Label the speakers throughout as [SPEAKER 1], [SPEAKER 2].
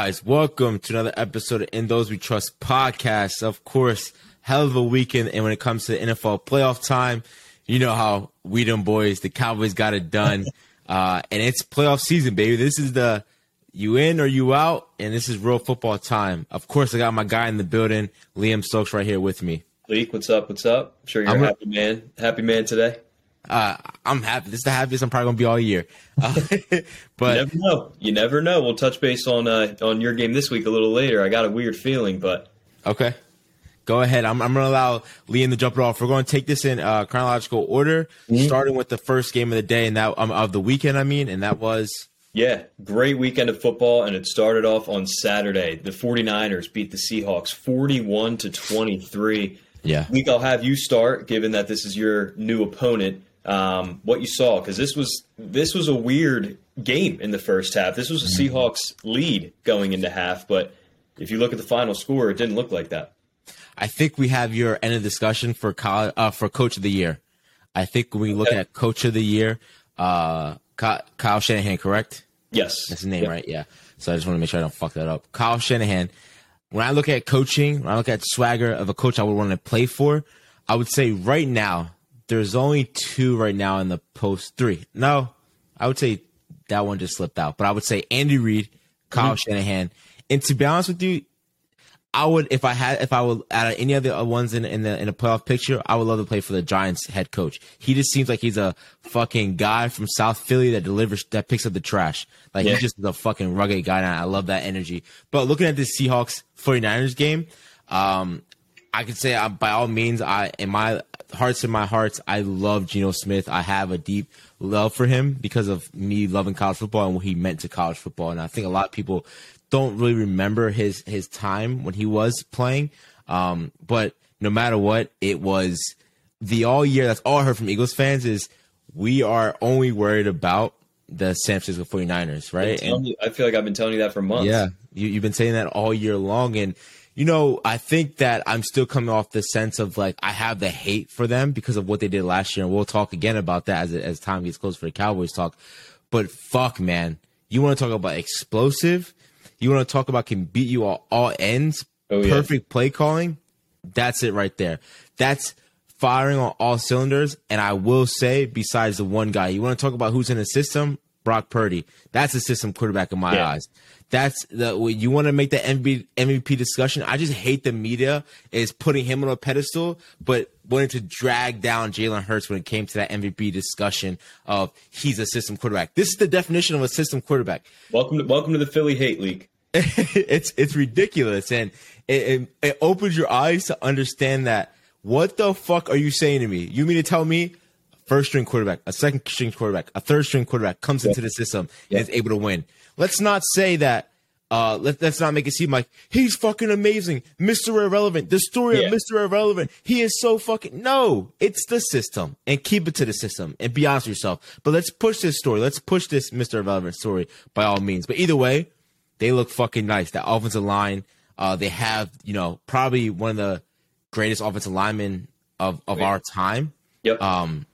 [SPEAKER 1] Guys, welcome to another episode of In Those We Trust podcast. Of course, hell of a weekend. And when it comes to the NFL playoff time, you know how we them boys, the Cowboys got it done. Uh, and it's playoff season, baby. This is the you in or you out, and this is real football time. Of course, I got my guy in the building, Liam Stokes, right here with me.
[SPEAKER 2] Leek, what's up? What's up? I'm sure you're
[SPEAKER 1] I'm
[SPEAKER 2] a
[SPEAKER 1] a-
[SPEAKER 2] happy man. Happy man today.
[SPEAKER 1] Uh, I'm happy. This is the happiest I'm probably gonna be all year. Uh,
[SPEAKER 2] You
[SPEAKER 1] but
[SPEAKER 2] never know. You never know. We'll touch base on uh, on your game this week a little later. I got a weird feeling, but
[SPEAKER 1] Okay. Go ahead. I'm, I'm going to allow Liam to jump it off. We're going to take this in uh, chronological order, starting with the first game of the day and that um, of the weekend. I mean, and that was
[SPEAKER 2] yeah, great weekend of football, and it started off on Saturday. The 49ers beat the Seahawks 41 to 23.
[SPEAKER 1] yeah,
[SPEAKER 2] Leek, I'll have you start, given that this is your new opponent. Um, what you saw, because this was this was a weird game in the first half. This was a Seahawks lead going into half, but if you look at the final score, it didn't look like that.
[SPEAKER 1] I think we have your end of discussion for college, uh, for coach of the year. I think when we look
[SPEAKER 2] Okay.
[SPEAKER 1] at coach of the year, uh, Ky- Kyle Shanahan, correct?
[SPEAKER 2] Yes,
[SPEAKER 1] That's his name,
[SPEAKER 2] Yep.
[SPEAKER 1] right? Yeah. So I just want to make sure I don't fuck that up. Kyle Shanahan. When I look at coaching, when I look at swagger of a coach I would want to play for, I would say right now there's only two right now in the post three. No, I would say that one just slipped out. But I would say Andy Reid, Kyle Shanahan, and to be honest with you, I would if I had if I would out of any other ones in in the in a playoff picture, I would love to play for the Giants head coach. He just seems like he's a fucking guy from South Philly that delivers that picks up the trash. Like
[SPEAKER 2] Yeah.
[SPEAKER 1] he's just a fucking rugged guy and I love that energy. But looking at this Seahawks 49ers game, um I could say uh, by all means I in my hearts in my hearts I love Geno Smith. I have a deep love for him because of me loving college football and what he meant to college football. And I think a lot of people don't really remember his his time when he was playing. Um, but no matter what, it was the all year. That's all I heard from Eagles fans is we are only worried about the San Francisco 49ers, right?
[SPEAKER 2] Tell me- I feel like I've been telling you that for months.
[SPEAKER 1] Yeah, you, you've been saying that all year long, and you know, I think that I'm still coming off the sense of like I have the hate for them because of what they did last year, and we'll talk again about that as as time gets close for the Cowboys talk. But fuck, man, you want to talk about explosive? You want to talk about can beat you all, all ends?
[SPEAKER 2] Oh, yeah.
[SPEAKER 1] Perfect play calling. That's it right there. That's firing on all cylinders. And I will say, besides the one guy, you want to talk about who's in the system? Brock Purdy. That's a system quarterback in my
[SPEAKER 2] Yeah.
[SPEAKER 1] eyes. That's the when you want to make the MVP, MVP discussion. I just hate the media is putting him on a pedestal, but wanting to drag down Jalen Hurts when it came to that MVP discussion of he's a system quarterback. This is the definition of a system quarterback
[SPEAKER 2] Welcome to welcome to the Philly hate league.
[SPEAKER 1] it's it's ridiculous and it, it, it opens your eyes to understand that what the fuck are you saying to me you mean to tell me first string quarterback a second string quarterback a third string quarterback comes into the system
[SPEAKER 2] Yeah.
[SPEAKER 1] and is able to win let's not say that uh, let, let's not make it seem like he's fucking amazing, Mr. Irrelevant. The story
[SPEAKER 2] Yeah.
[SPEAKER 1] of Mr. Irrelevant. He is so fucking no. It's the system, and keep it to the system, and be honest with yourself. But let's push this story. Let's push this Mr. Irrelevant story by all means. But either way, they look fucking nice. That offensive line, uh, they have you know probably one of the greatest offensive linemen of of
[SPEAKER 2] Yeah.
[SPEAKER 1] our time.
[SPEAKER 2] Yep.
[SPEAKER 1] Um,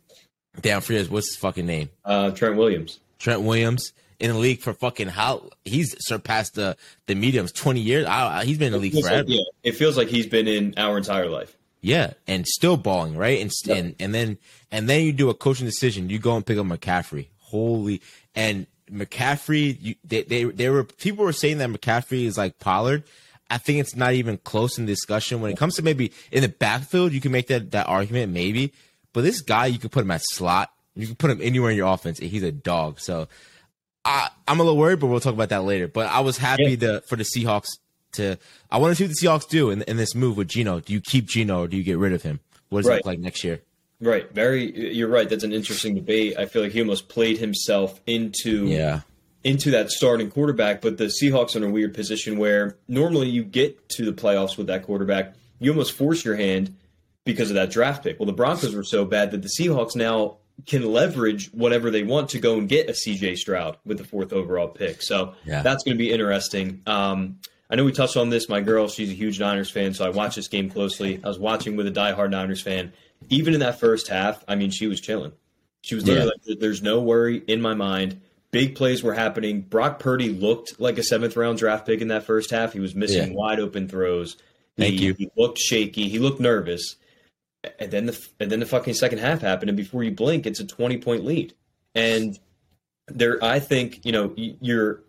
[SPEAKER 1] damn, forget what's his fucking name.
[SPEAKER 2] Uh, Trent Williams.
[SPEAKER 1] Trent Williams in the league for fucking how he's surpassed the the mediums twenty years. I, he's been in the league
[SPEAKER 2] Feels like-
[SPEAKER 1] forever.
[SPEAKER 2] yeah, it feels like he's been in our entire life.
[SPEAKER 1] Yeah, and still balling, right? And, and and then and then you do a coaching decision. You go and pick up McCaffrey. Holy and McCaffrey, you, they they they were people were saying that McCaffrey is like Pollard. I think it's not even close in discussion when it comes to maybe in the backfield. You can make that that argument maybe, but this guy you can put him at slot. You can put him anywhere in your offense. and He's a dog. So I, I'm a little worried, but we'll talk about that later. But I was happy
[SPEAKER 2] Yeah.
[SPEAKER 1] to, for the Seahawks to. I want to see what the Seahawks do in, in this move with Geno. Do you keep Geno or do you get rid of him? What does it
[SPEAKER 2] Right.
[SPEAKER 1] look like next year?
[SPEAKER 2] Right. Very. You're right. That's an interesting debate. I feel like he almost played himself into
[SPEAKER 1] Yeah,
[SPEAKER 2] into that starting quarterback. But the Seahawks are in a weird position where normally you get to the playoffs with that quarterback. You almost force your hand because of that draft pick. Well, the Broncos were so bad that the Seahawks now can leverage whatever they want to go and get a CJ Stroud with the fourth overall pick. So
[SPEAKER 1] Yeah.
[SPEAKER 2] that's going to be interesting. Um, I know we touched on this. My girl, she's a huge Niners fan, so I watch this game closely. I was watching with a diehard Niners fan. Even in that first half, I mean, she was chilling. She was literally like, "There's no worry in my mind. Big plays were happening. Brock Purdy looked like a seventh round draft pick in that first half. He was missing
[SPEAKER 1] Yeah.
[SPEAKER 2] wide open throws.
[SPEAKER 1] Thank
[SPEAKER 2] he,
[SPEAKER 1] you.
[SPEAKER 2] He looked shaky. He looked nervous. And then the and then the fucking second half happened, and before you blink, it's a twenty point lead. And there, I think you know you're.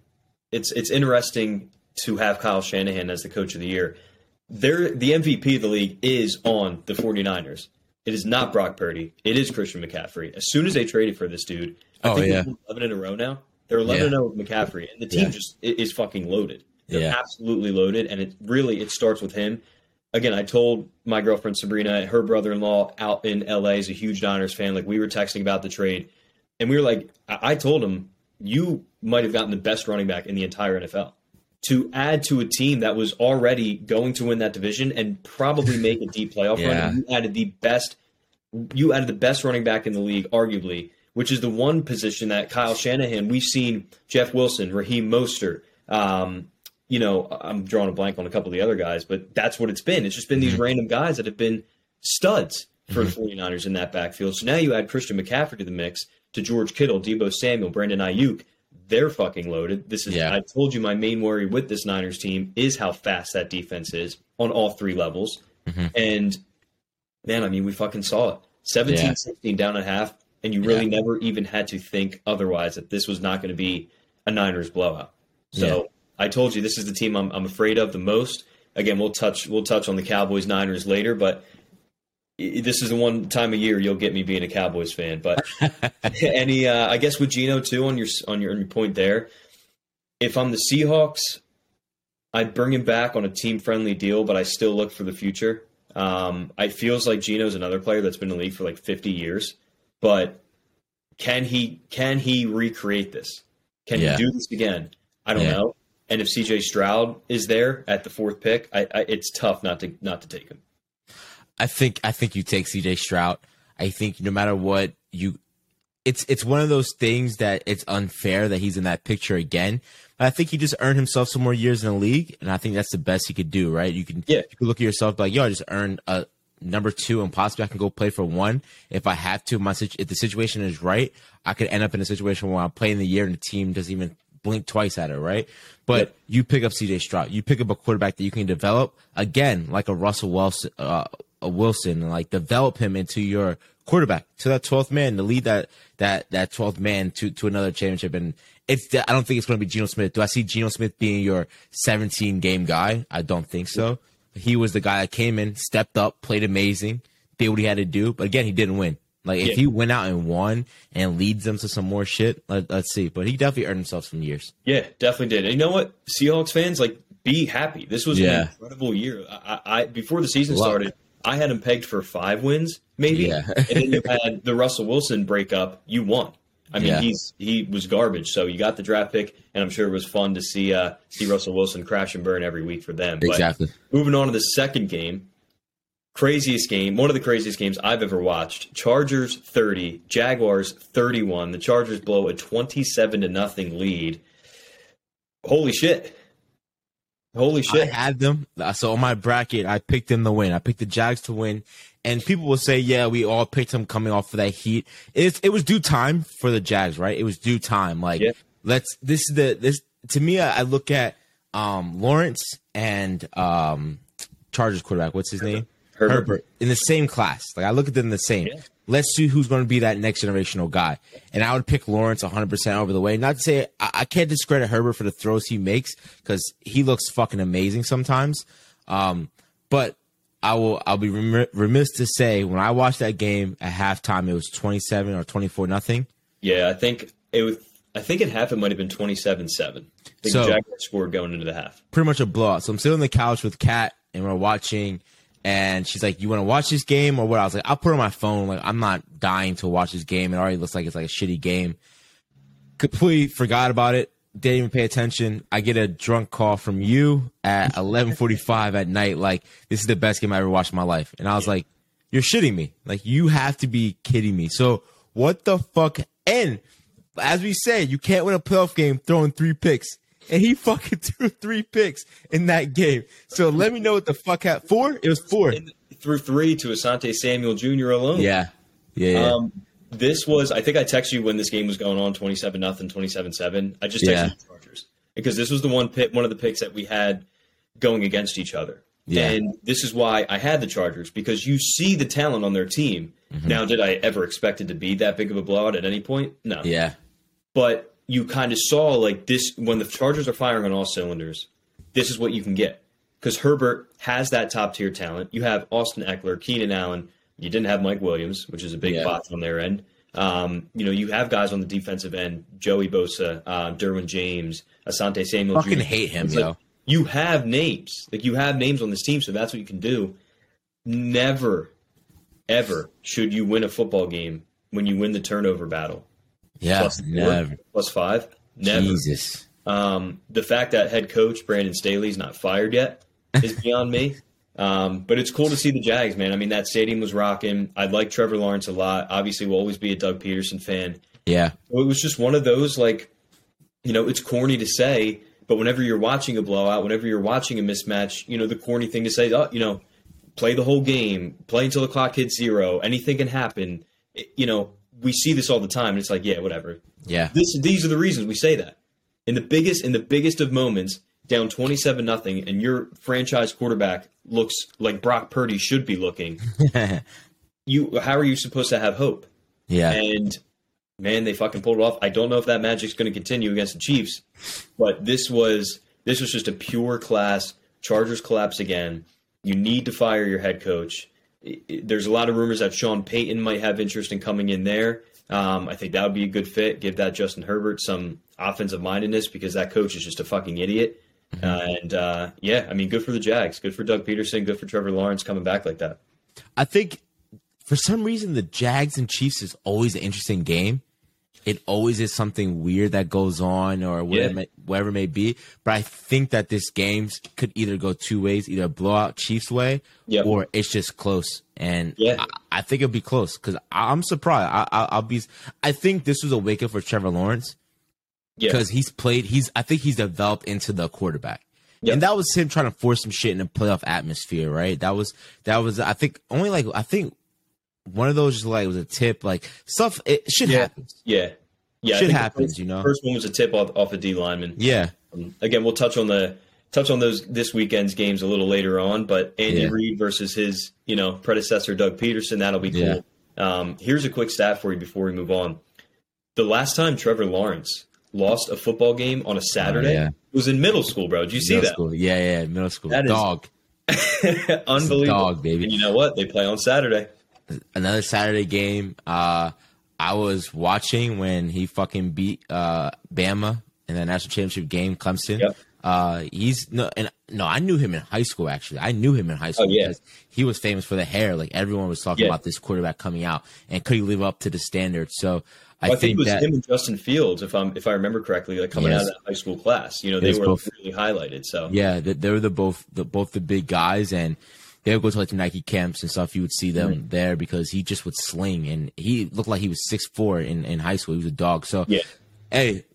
[SPEAKER 2] It's it's interesting to have Kyle Shanahan as the coach of the year. There, the MVP of the league is on the 49ers. It is not Brock Purdy. It is Christian McCaffrey. As soon as they traded for this dude, I
[SPEAKER 1] Oh,
[SPEAKER 2] think
[SPEAKER 1] yeah.
[SPEAKER 2] they're 11 in a row now. They're 11
[SPEAKER 1] Yeah.
[SPEAKER 2] and 0 with McCaffrey, and the team
[SPEAKER 1] Yeah.
[SPEAKER 2] just is fucking loaded. They're
[SPEAKER 1] Yeah.
[SPEAKER 2] absolutely loaded, and it really it starts with him. Again, I told my girlfriend Sabrina, her brother-in-law out in LA is a huge Niners fan. Like we were texting about the trade, and we were like, I, I told him, you might have gotten the best running back in the entire NFL to add to a team that was already going to win that division and probably make a deep playoff
[SPEAKER 1] Yeah.
[SPEAKER 2] run. You added the best. You added the best running back in the league, arguably, which is the one position that Kyle Shanahan. We've seen Jeff Wilson, Raheem Mostert. Um, you know, I'm drawing a blank on a couple of the other guys, but that's what it's been. It's just been these mm-hmm. random guys that have been studs for mm-hmm. the 49ers in that backfield. So now you add Christian McCaffrey to the mix, to George Kittle, Deebo Samuel, Brandon Aiyuk. They're fucking loaded. This is
[SPEAKER 1] Yeah.
[SPEAKER 2] I told you my main worry with this Niners team is how fast that defense is on all three levels. Mm-hmm. And man, I mean, we fucking saw it. 17
[SPEAKER 1] Yeah.
[SPEAKER 2] 16 down a half, and you really
[SPEAKER 1] Yeah.
[SPEAKER 2] never even had to think otherwise that this was not going to be a Niners blowout. So. I told you this is the team I'm, I'm afraid of the most. Again, we'll touch we'll touch on the Cowboys Niners later, but this is the one time a year you'll get me being a Cowboys fan. But any, uh, I guess with Geno too on your on your, on your point there. If I'm the Seahawks, I'd bring him back on a team friendly deal, but I still look for the future. Um, it feels like Geno's another player that's been in the league for like 50 years, but can he can he recreate this? Can
[SPEAKER 1] Yeah.
[SPEAKER 2] he do this again? I don't
[SPEAKER 1] Yeah.
[SPEAKER 2] know. And if CJ Stroud is there at the fourth pick, I, I, it's tough not to not to take him.
[SPEAKER 1] I think I think you take CJ Stroud. I think no matter what you it's it's one of those things that it's unfair that he's in that picture again. But I think he just earned himself some more years in the league, and I think that's the best he could do, right? You can
[SPEAKER 2] Yeah.
[SPEAKER 1] you can look at yourself like, yo, I just earned a number two, and possibly I can go play for one if I have to. My if the situation is right, I could end up in a situation where I'm playing the year and the team doesn't even blink twice at it, right? But you pick up CJ Stroud, you pick up a quarterback that you can develop again, like a Russell Wilson, uh, a Wilson, like develop him into your quarterback, to that twelfth man, to lead that that that twelfth man to to another championship. And it's I don't think it's going to be Geno Smith. Do I see Geno Smith being your 17 game guy? I don't think so. He was the guy that came in, stepped up, played amazing, did what he had to do. But again, he didn't win. Like if
[SPEAKER 2] Yeah.
[SPEAKER 1] he went out and won and leads them to some more shit, let, let's see. But he definitely earned himself some years.
[SPEAKER 2] Yeah, definitely did. And you know what, Seahawks fans, like, be happy. This was
[SPEAKER 1] Yeah.
[SPEAKER 2] an incredible year. I, I before the season
[SPEAKER 1] Love
[SPEAKER 2] started, I had him pegged for five wins, maybe.
[SPEAKER 1] Yeah.
[SPEAKER 2] and then you had the Russell Wilson breakup. You won. I mean,
[SPEAKER 1] Yeah.
[SPEAKER 2] he's he was garbage. So you got the draft pick, and I'm sure it was fun to see uh, see Russell Wilson crash and burn every week for them. But
[SPEAKER 1] Exactly.
[SPEAKER 2] moving on to the second game, craziest game, one of the craziest games I've ever watched. Chargers 30, Jaguars 31. The Chargers blow a 27 to nothing lead. Holy shit. Holy shit.
[SPEAKER 1] I had them. So on my bracket, I picked them to win. I picked the Jags to win. And people will say, yeah, we all picked them coming off of that heat. It, it was due time for the Jags, right? It was due time. Like,
[SPEAKER 2] Yeah.
[SPEAKER 1] let's, this is the, this, to me, I, I look at, um, Lawrence and, um, Chargers quarterback. What's his name?
[SPEAKER 2] Herbert.
[SPEAKER 1] in the same class. Like I look at them the same.
[SPEAKER 2] Yeah.
[SPEAKER 1] Let's see who's going to be that next generational guy. And I would pick Lawrence 100% over the way. Not to say I, I can't discredit Herbert for the throws he makes because he looks fucking amazing sometimes. Um, but I will I'll be remi- remiss to say when I watched that game at halftime, it was 27 or 24 nothing.
[SPEAKER 2] Yeah, I think it was. I think at half it might have been 27 7.
[SPEAKER 1] So-
[SPEAKER 2] Jaguars scored going into the half.
[SPEAKER 1] pretty much a blowout. So I'm sitting on the couch with Kat and we're watching and she's like, You wanna watch this game or what? I was like, I'll put it on my phone. Like I'm not dying to watch this game. It already looks like it's like a shitty game. Completely forgot about it. Didn't even pay attention. I get a drunk call from you at 11:45 at night. Like this is the best game I ever watched in my life, and I was like, "You're shitting me! Like you have to be kidding me!" So what the fuck? And as we say, you can't win a playoff game throwing three picks. And he fucking threw three picks in that game. So let me know what the fuck happened. Four? It was four.
[SPEAKER 2] And threw three to Asante Samuel Jr. alone.
[SPEAKER 1] Yeah. Yeah. yeah.
[SPEAKER 2] Um, this was I think I texted you when this game was going on 27 nothing 27 7. I just texted
[SPEAKER 1] Yeah.
[SPEAKER 2] the Chargers because this was the one pit one of the picks that we had going against each other.
[SPEAKER 1] Yeah.
[SPEAKER 2] And this is why I had the Chargers because you see the talent on their team.
[SPEAKER 1] Mm-hmm.
[SPEAKER 2] Now, did I ever expect it to be that big of a blowout at any point? No.
[SPEAKER 1] Yeah.
[SPEAKER 2] But you kind of saw like this when the Chargers are firing on all cylinders, this is what you can get. Because Herbert has that top tier talent. You have Austin Ekeler, Keenan Allen. You didn't have Mike Williams, which is a big
[SPEAKER 1] Yeah.
[SPEAKER 2] on their end. Um, you know, you have guys on the defensive end, Joey Bosa, uh, Derwin James, Asante Samuel.
[SPEAKER 1] Fucking
[SPEAKER 2] Jr.
[SPEAKER 1] hate him,
[SPEAKER 2] It's
[SPEAKER 1] yo.
[SPEAKER 2] like, you have names. Like you have names on this team, so that's what you can do. Never, ever should you win a football game when you win the turnover battle.
[SPEAKER 1] Yeah.
[SPEAKER 2] Plus four,
[SPEAKER 1] Never.
[SPEAKER 2] plus five. Never.
[SPEAKER 1] Jesus.
[SPEAKER 2] Um, the fact that head coach Brandon Staley's not fired yet is beyond me. Um, but it's cool to see the Jags, man. I mean, that stadium was rocking. I like Trevor Lawrence a lot. Obviously, we'll always be a Doug Pederson fan.
[SPEAKER 1] Yeah.
[SPEAKER 2] It was just one of those, like, you know, it's corny to say, but whenever you're watching a blowout, whenever you're watching a mismatch, you know, the corny thing to say, oh, you know, play the whole game, play until the clock hits zero, anything can happen. It- you know, we see this all the time, and it's like, yeah, whatever
[SPEAKER 1] Yeah.
[SPEAKER 2] this these are the reasons we say that. In the biggest in the biggest of moments, down twenty seven nothing, and your franchise quarterback looks like Brock Purdy should be looking. you how are you supposed to have hope?
[SPEAKER 1] yeah.
[SPEAKER 2] And man, they fucking pulled it off. I don't know if that magic's going to continue against the Chiefs, but this was this was just a pure class. Chargers collapse again. You need to fire your head coach. There's a lot of rumors that Sean Payton might have interest in coming in there. Um, I think that would be a good fit. Give that Justin Herbert some offensive mindedness because that coach is just a fucking idiot. and uh, yeah, I mean, good for the Jags. Good for Doug Pederson. Good for Trevor Lawrence coming back like that.
[SPEAKER 1] I think for some reason the Jags and Chiefs is always an interesting game. It always is something weird that goes on or whatever,
[SPEAKER 2] Yeah.
[SPEAKER 1] may, whatever it may be. But I think that this game could either go two ways, either blow out Chiefs way
[SPEAKER 2] Yep.
[SPEAKER 1] or it's just close. And
[SPEAKER 2] Yeah.
[SPEAKER 1] I, I think it'll be close because I'm surprised. I, I, I'll be. I think this was a wake up for Trevor Lawrence
[SPEAKER 2] Yeah,
[SPEAKER 1] because he's played. He's I think he's developed into the quarterback,
[SPEAKER 2] Yep.
[SPEAKER 1] and that was him trying to force some shit in a playoff atmosphere, right? That was that was I think only like I think one of those like was a tip, like stuff. It should
[SPEAKER 2] Yeah.
[SPEAKER 1] happens.
[SPEAKER 2] yeah, yeah.
[SPEAKER 1] Shit happens,
[SPEAKER 2] first-
[SPEAKER 1] you know?
[SPEAKER 2] First one was a tip off, off a D lineman.
[SPEAKER 1] Yeah,
[SPEAKER 2] Um, again, we'll touch on the touch on those this weekend's games a little later on. But Andy
[SPEAKER 1] Yeah.
[SPEAKER 2] Reid versus his you know predecessor Doug Pederson, that'll be cool.
[SPEAKER 1] Yeah.
[SPEAKER 2] Um, here's a quick stat for you before we move on. The last time Trevor Lawrence lost a football game on a Saturday
[SPEAKER 1] Oh, yeah.
[SPEAKER 2] was in middle school, bro. Did you see
[SPEAKER 1] middle
[SPEAKER 2] that?
[SPEAKER 1] school. Yeah, yeah, middle school.
[SPEAKER 2] That is-
[SPEAKER 1] Dog.
[SPEAKER 2] Unbelievable,
[SPEAKER 1] dog, baby.
[SPEAKER 2] And you know what? They play on Saturday.
[SPEAKER 1] Another Saturday game. Uh, I was watching when he fucking beat uh Bama in the national championship game, Clemson.
[SPEAKER 2] Yep.
[SPEAKER 1] Uh, he's no, and no, I knew him in high school. Actually, I knew him in high school
[SPEAKER 2] Oh, yeah.
[SPEAKER 1] because he was famous for the hair. Like everyone was talking
[SPEAKER 2] Yeah.
[SPEAKER 1] about this quarterback coming out, and could he live up to the standard? So I,
[SPEAKER 2] I, think,
[SPEAKER 1] think,
[SPEAKER 2] it was
[SPEAKER 1] that
[SPEAKER 2] him and Justin Fields, if I'm if I remember correctly, like coming
[SPEAKER 1] Yes.
[SPEAKER 2] out of that high school class. You know, they were
[SPEAKER 1] both-
[SPEAKER 2] really highlighted. So
[SPEAKER 1] yeah, they, they were the both the both the big guys, and they would go to like the Nike camps and stuff. You would see them
[SPEAKER 2] Mm-hmm.
[SPEAKER 1] there because he just would sling, and he looked like he was six four in in high school. He was a dog. So
[SPEAKER 2] yeah,
[SPEAKER 1] hey,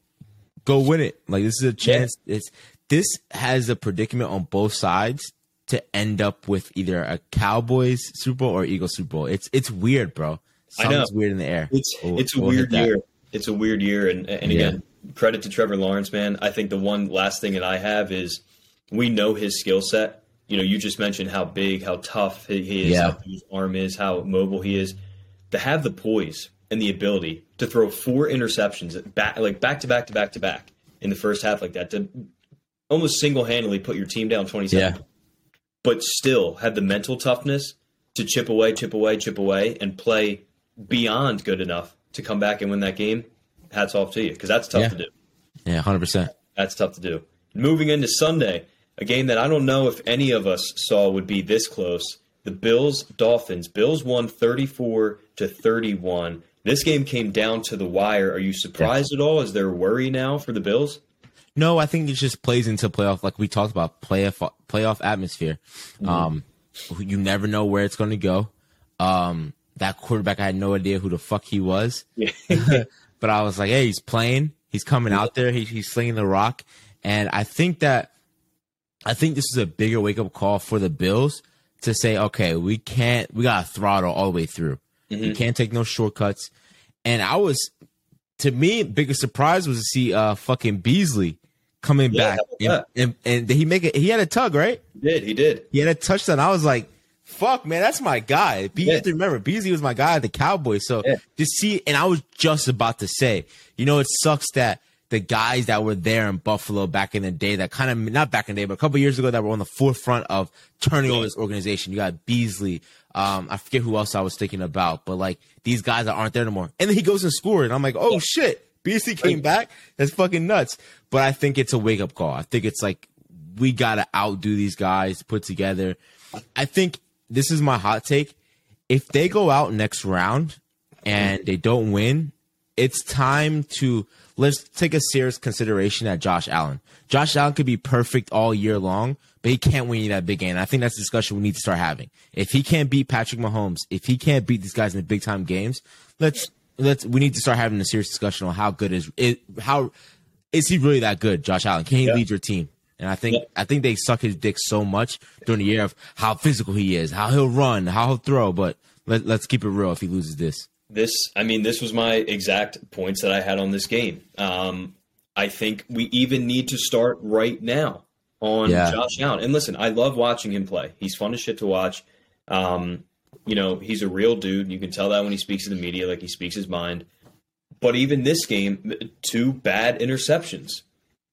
[SPEAKER 1] go win it. Like this is a chance. It's this has a predicament on both sides to end up with either a Cowboys Super Bowl or Eagles Super Bowl. It's it's weird, bro. Something's weird in the air.
[SPEAKER 2] It's
[SPEAKER 1] We'll-
[SPEAKER 2] it's a
[SPEAKER 1] we'll
[SPEAKER 2] weird year. It's a weird year, and and again, credit to Trevor Lawrence, man. I think the one last thing that I have is we know his skill set. You know, you just mentioned how big, how tough he, is,
[SPEAKER 1] Yeah.
[SPEAKER 2] how his arm is, how mobile he is. To have the poise and the ability to throw four interceptions back, like back to back to back to back in the first half, like that, to almost single handedly put your team down twenty seven,
[SPEAKER 1] Yeah.
[SPEAKER 2] but still have the mental toughness to chip away, chip away, chip away, and play beyond good enough to come back and win that game. Hats off to you because that's tough
[SPEAKER 1] Yeah.
[SPEAKER 2] to do.
[SPEAKER 1] Yeah, hundred percent.
[SPEAKER 2] That's tough to do. Moving into Sunday, a game that I don't know if any of us saw would be this close. The Bills Dolphins. Bills won 34 to 31. This game came down to the wire. Are you surprised at all? Is there worry now for the Bills?
[SPEAKER 1] No, I think it just plays into playoff, like we talked about, playoff playoff atmosphere.
[SPEAKER 2] Mm-hmm.
[SPEAKER 1] Um, you never know where it's going to go. Um, that quarterback, I had no idea who the fuck he was,
[SPEAKER 2] Yeah.
[SPEAKER 1] but I was like, hey, he's playing, he's coming out there, he, he's slinging the rock, and I think that, I think this is a bigger wake up call for the Bills to say, okay, we can't, we got to throttle all the way through.
[SPEAKER 2] Mm-hmm.
[SPEAKER 1] We can't take no shortcuts. and I was to me biggest surprise was to see uh fucking Beasley coming
[SPEAKER 2] Yeah,
[SPEAKER 1] back and, and, and did he make it. He had a tug, right?
[SPEAKER 2] He did. He did.
[SPEAKER 1] He had a touchdown. I was like, fuck, man, that's my guy. Be- You have to remember, Beasley was my guy at the Cowboys. So
[SPEAKER 2] Yeah.
[SPEAKER 1] to see, and I was just about to say, you know, it sucks that the guys that were there in Buffalo back in the day, that kind of, not back in the day, but a couple years ago, that were on the forefront of turning over this organization. You got Beasley. Um, I forget who else I was thinking about, but like these guys that aren't there anymore. And then he goes and scored, and I'm like, oh shit, Beasley came back. That's fucking nuts. But I think it's a wake up call. I think it's like we gotta outdo these guys, put together. I think this is my hot take. If they go out next round and they don't win, it's time to let's take a serious consideration at Josh Allen. Josh Allen could be perfect all year long, but he can't win you that big game. And I think that's a discussion we need to start having. If he can't beat Patrick Mahomes, if he can't beat these guys in the big time games, let's let's we need to start having a serious discussion on how good is it how is he really that good, Josh Allen? Can he
[SPEAKER 2] Yeah.
[SPEAKER 1] lead your team? And I think
[SPEAKER 2] Yeah.
[SPEAKER 1] I think they suck his dick so much during the year of how physical he is, how he'll run, how he'll throw. But let, let's keep it real. If he loses this,
[SPEAKER 2] This, I mean, this was my exact points that I had on this game. Um, I think we even need to start right now on
[SPEAKER 1] Yeah.
[SPEAKER 2] Josh Allen. And listen, I love watching him play. He's fun as shit to watch. Um, you know, he's a real dude. You can tell that when he speaks to the media, like he speaks his mind. But even this game, two bad interceptions.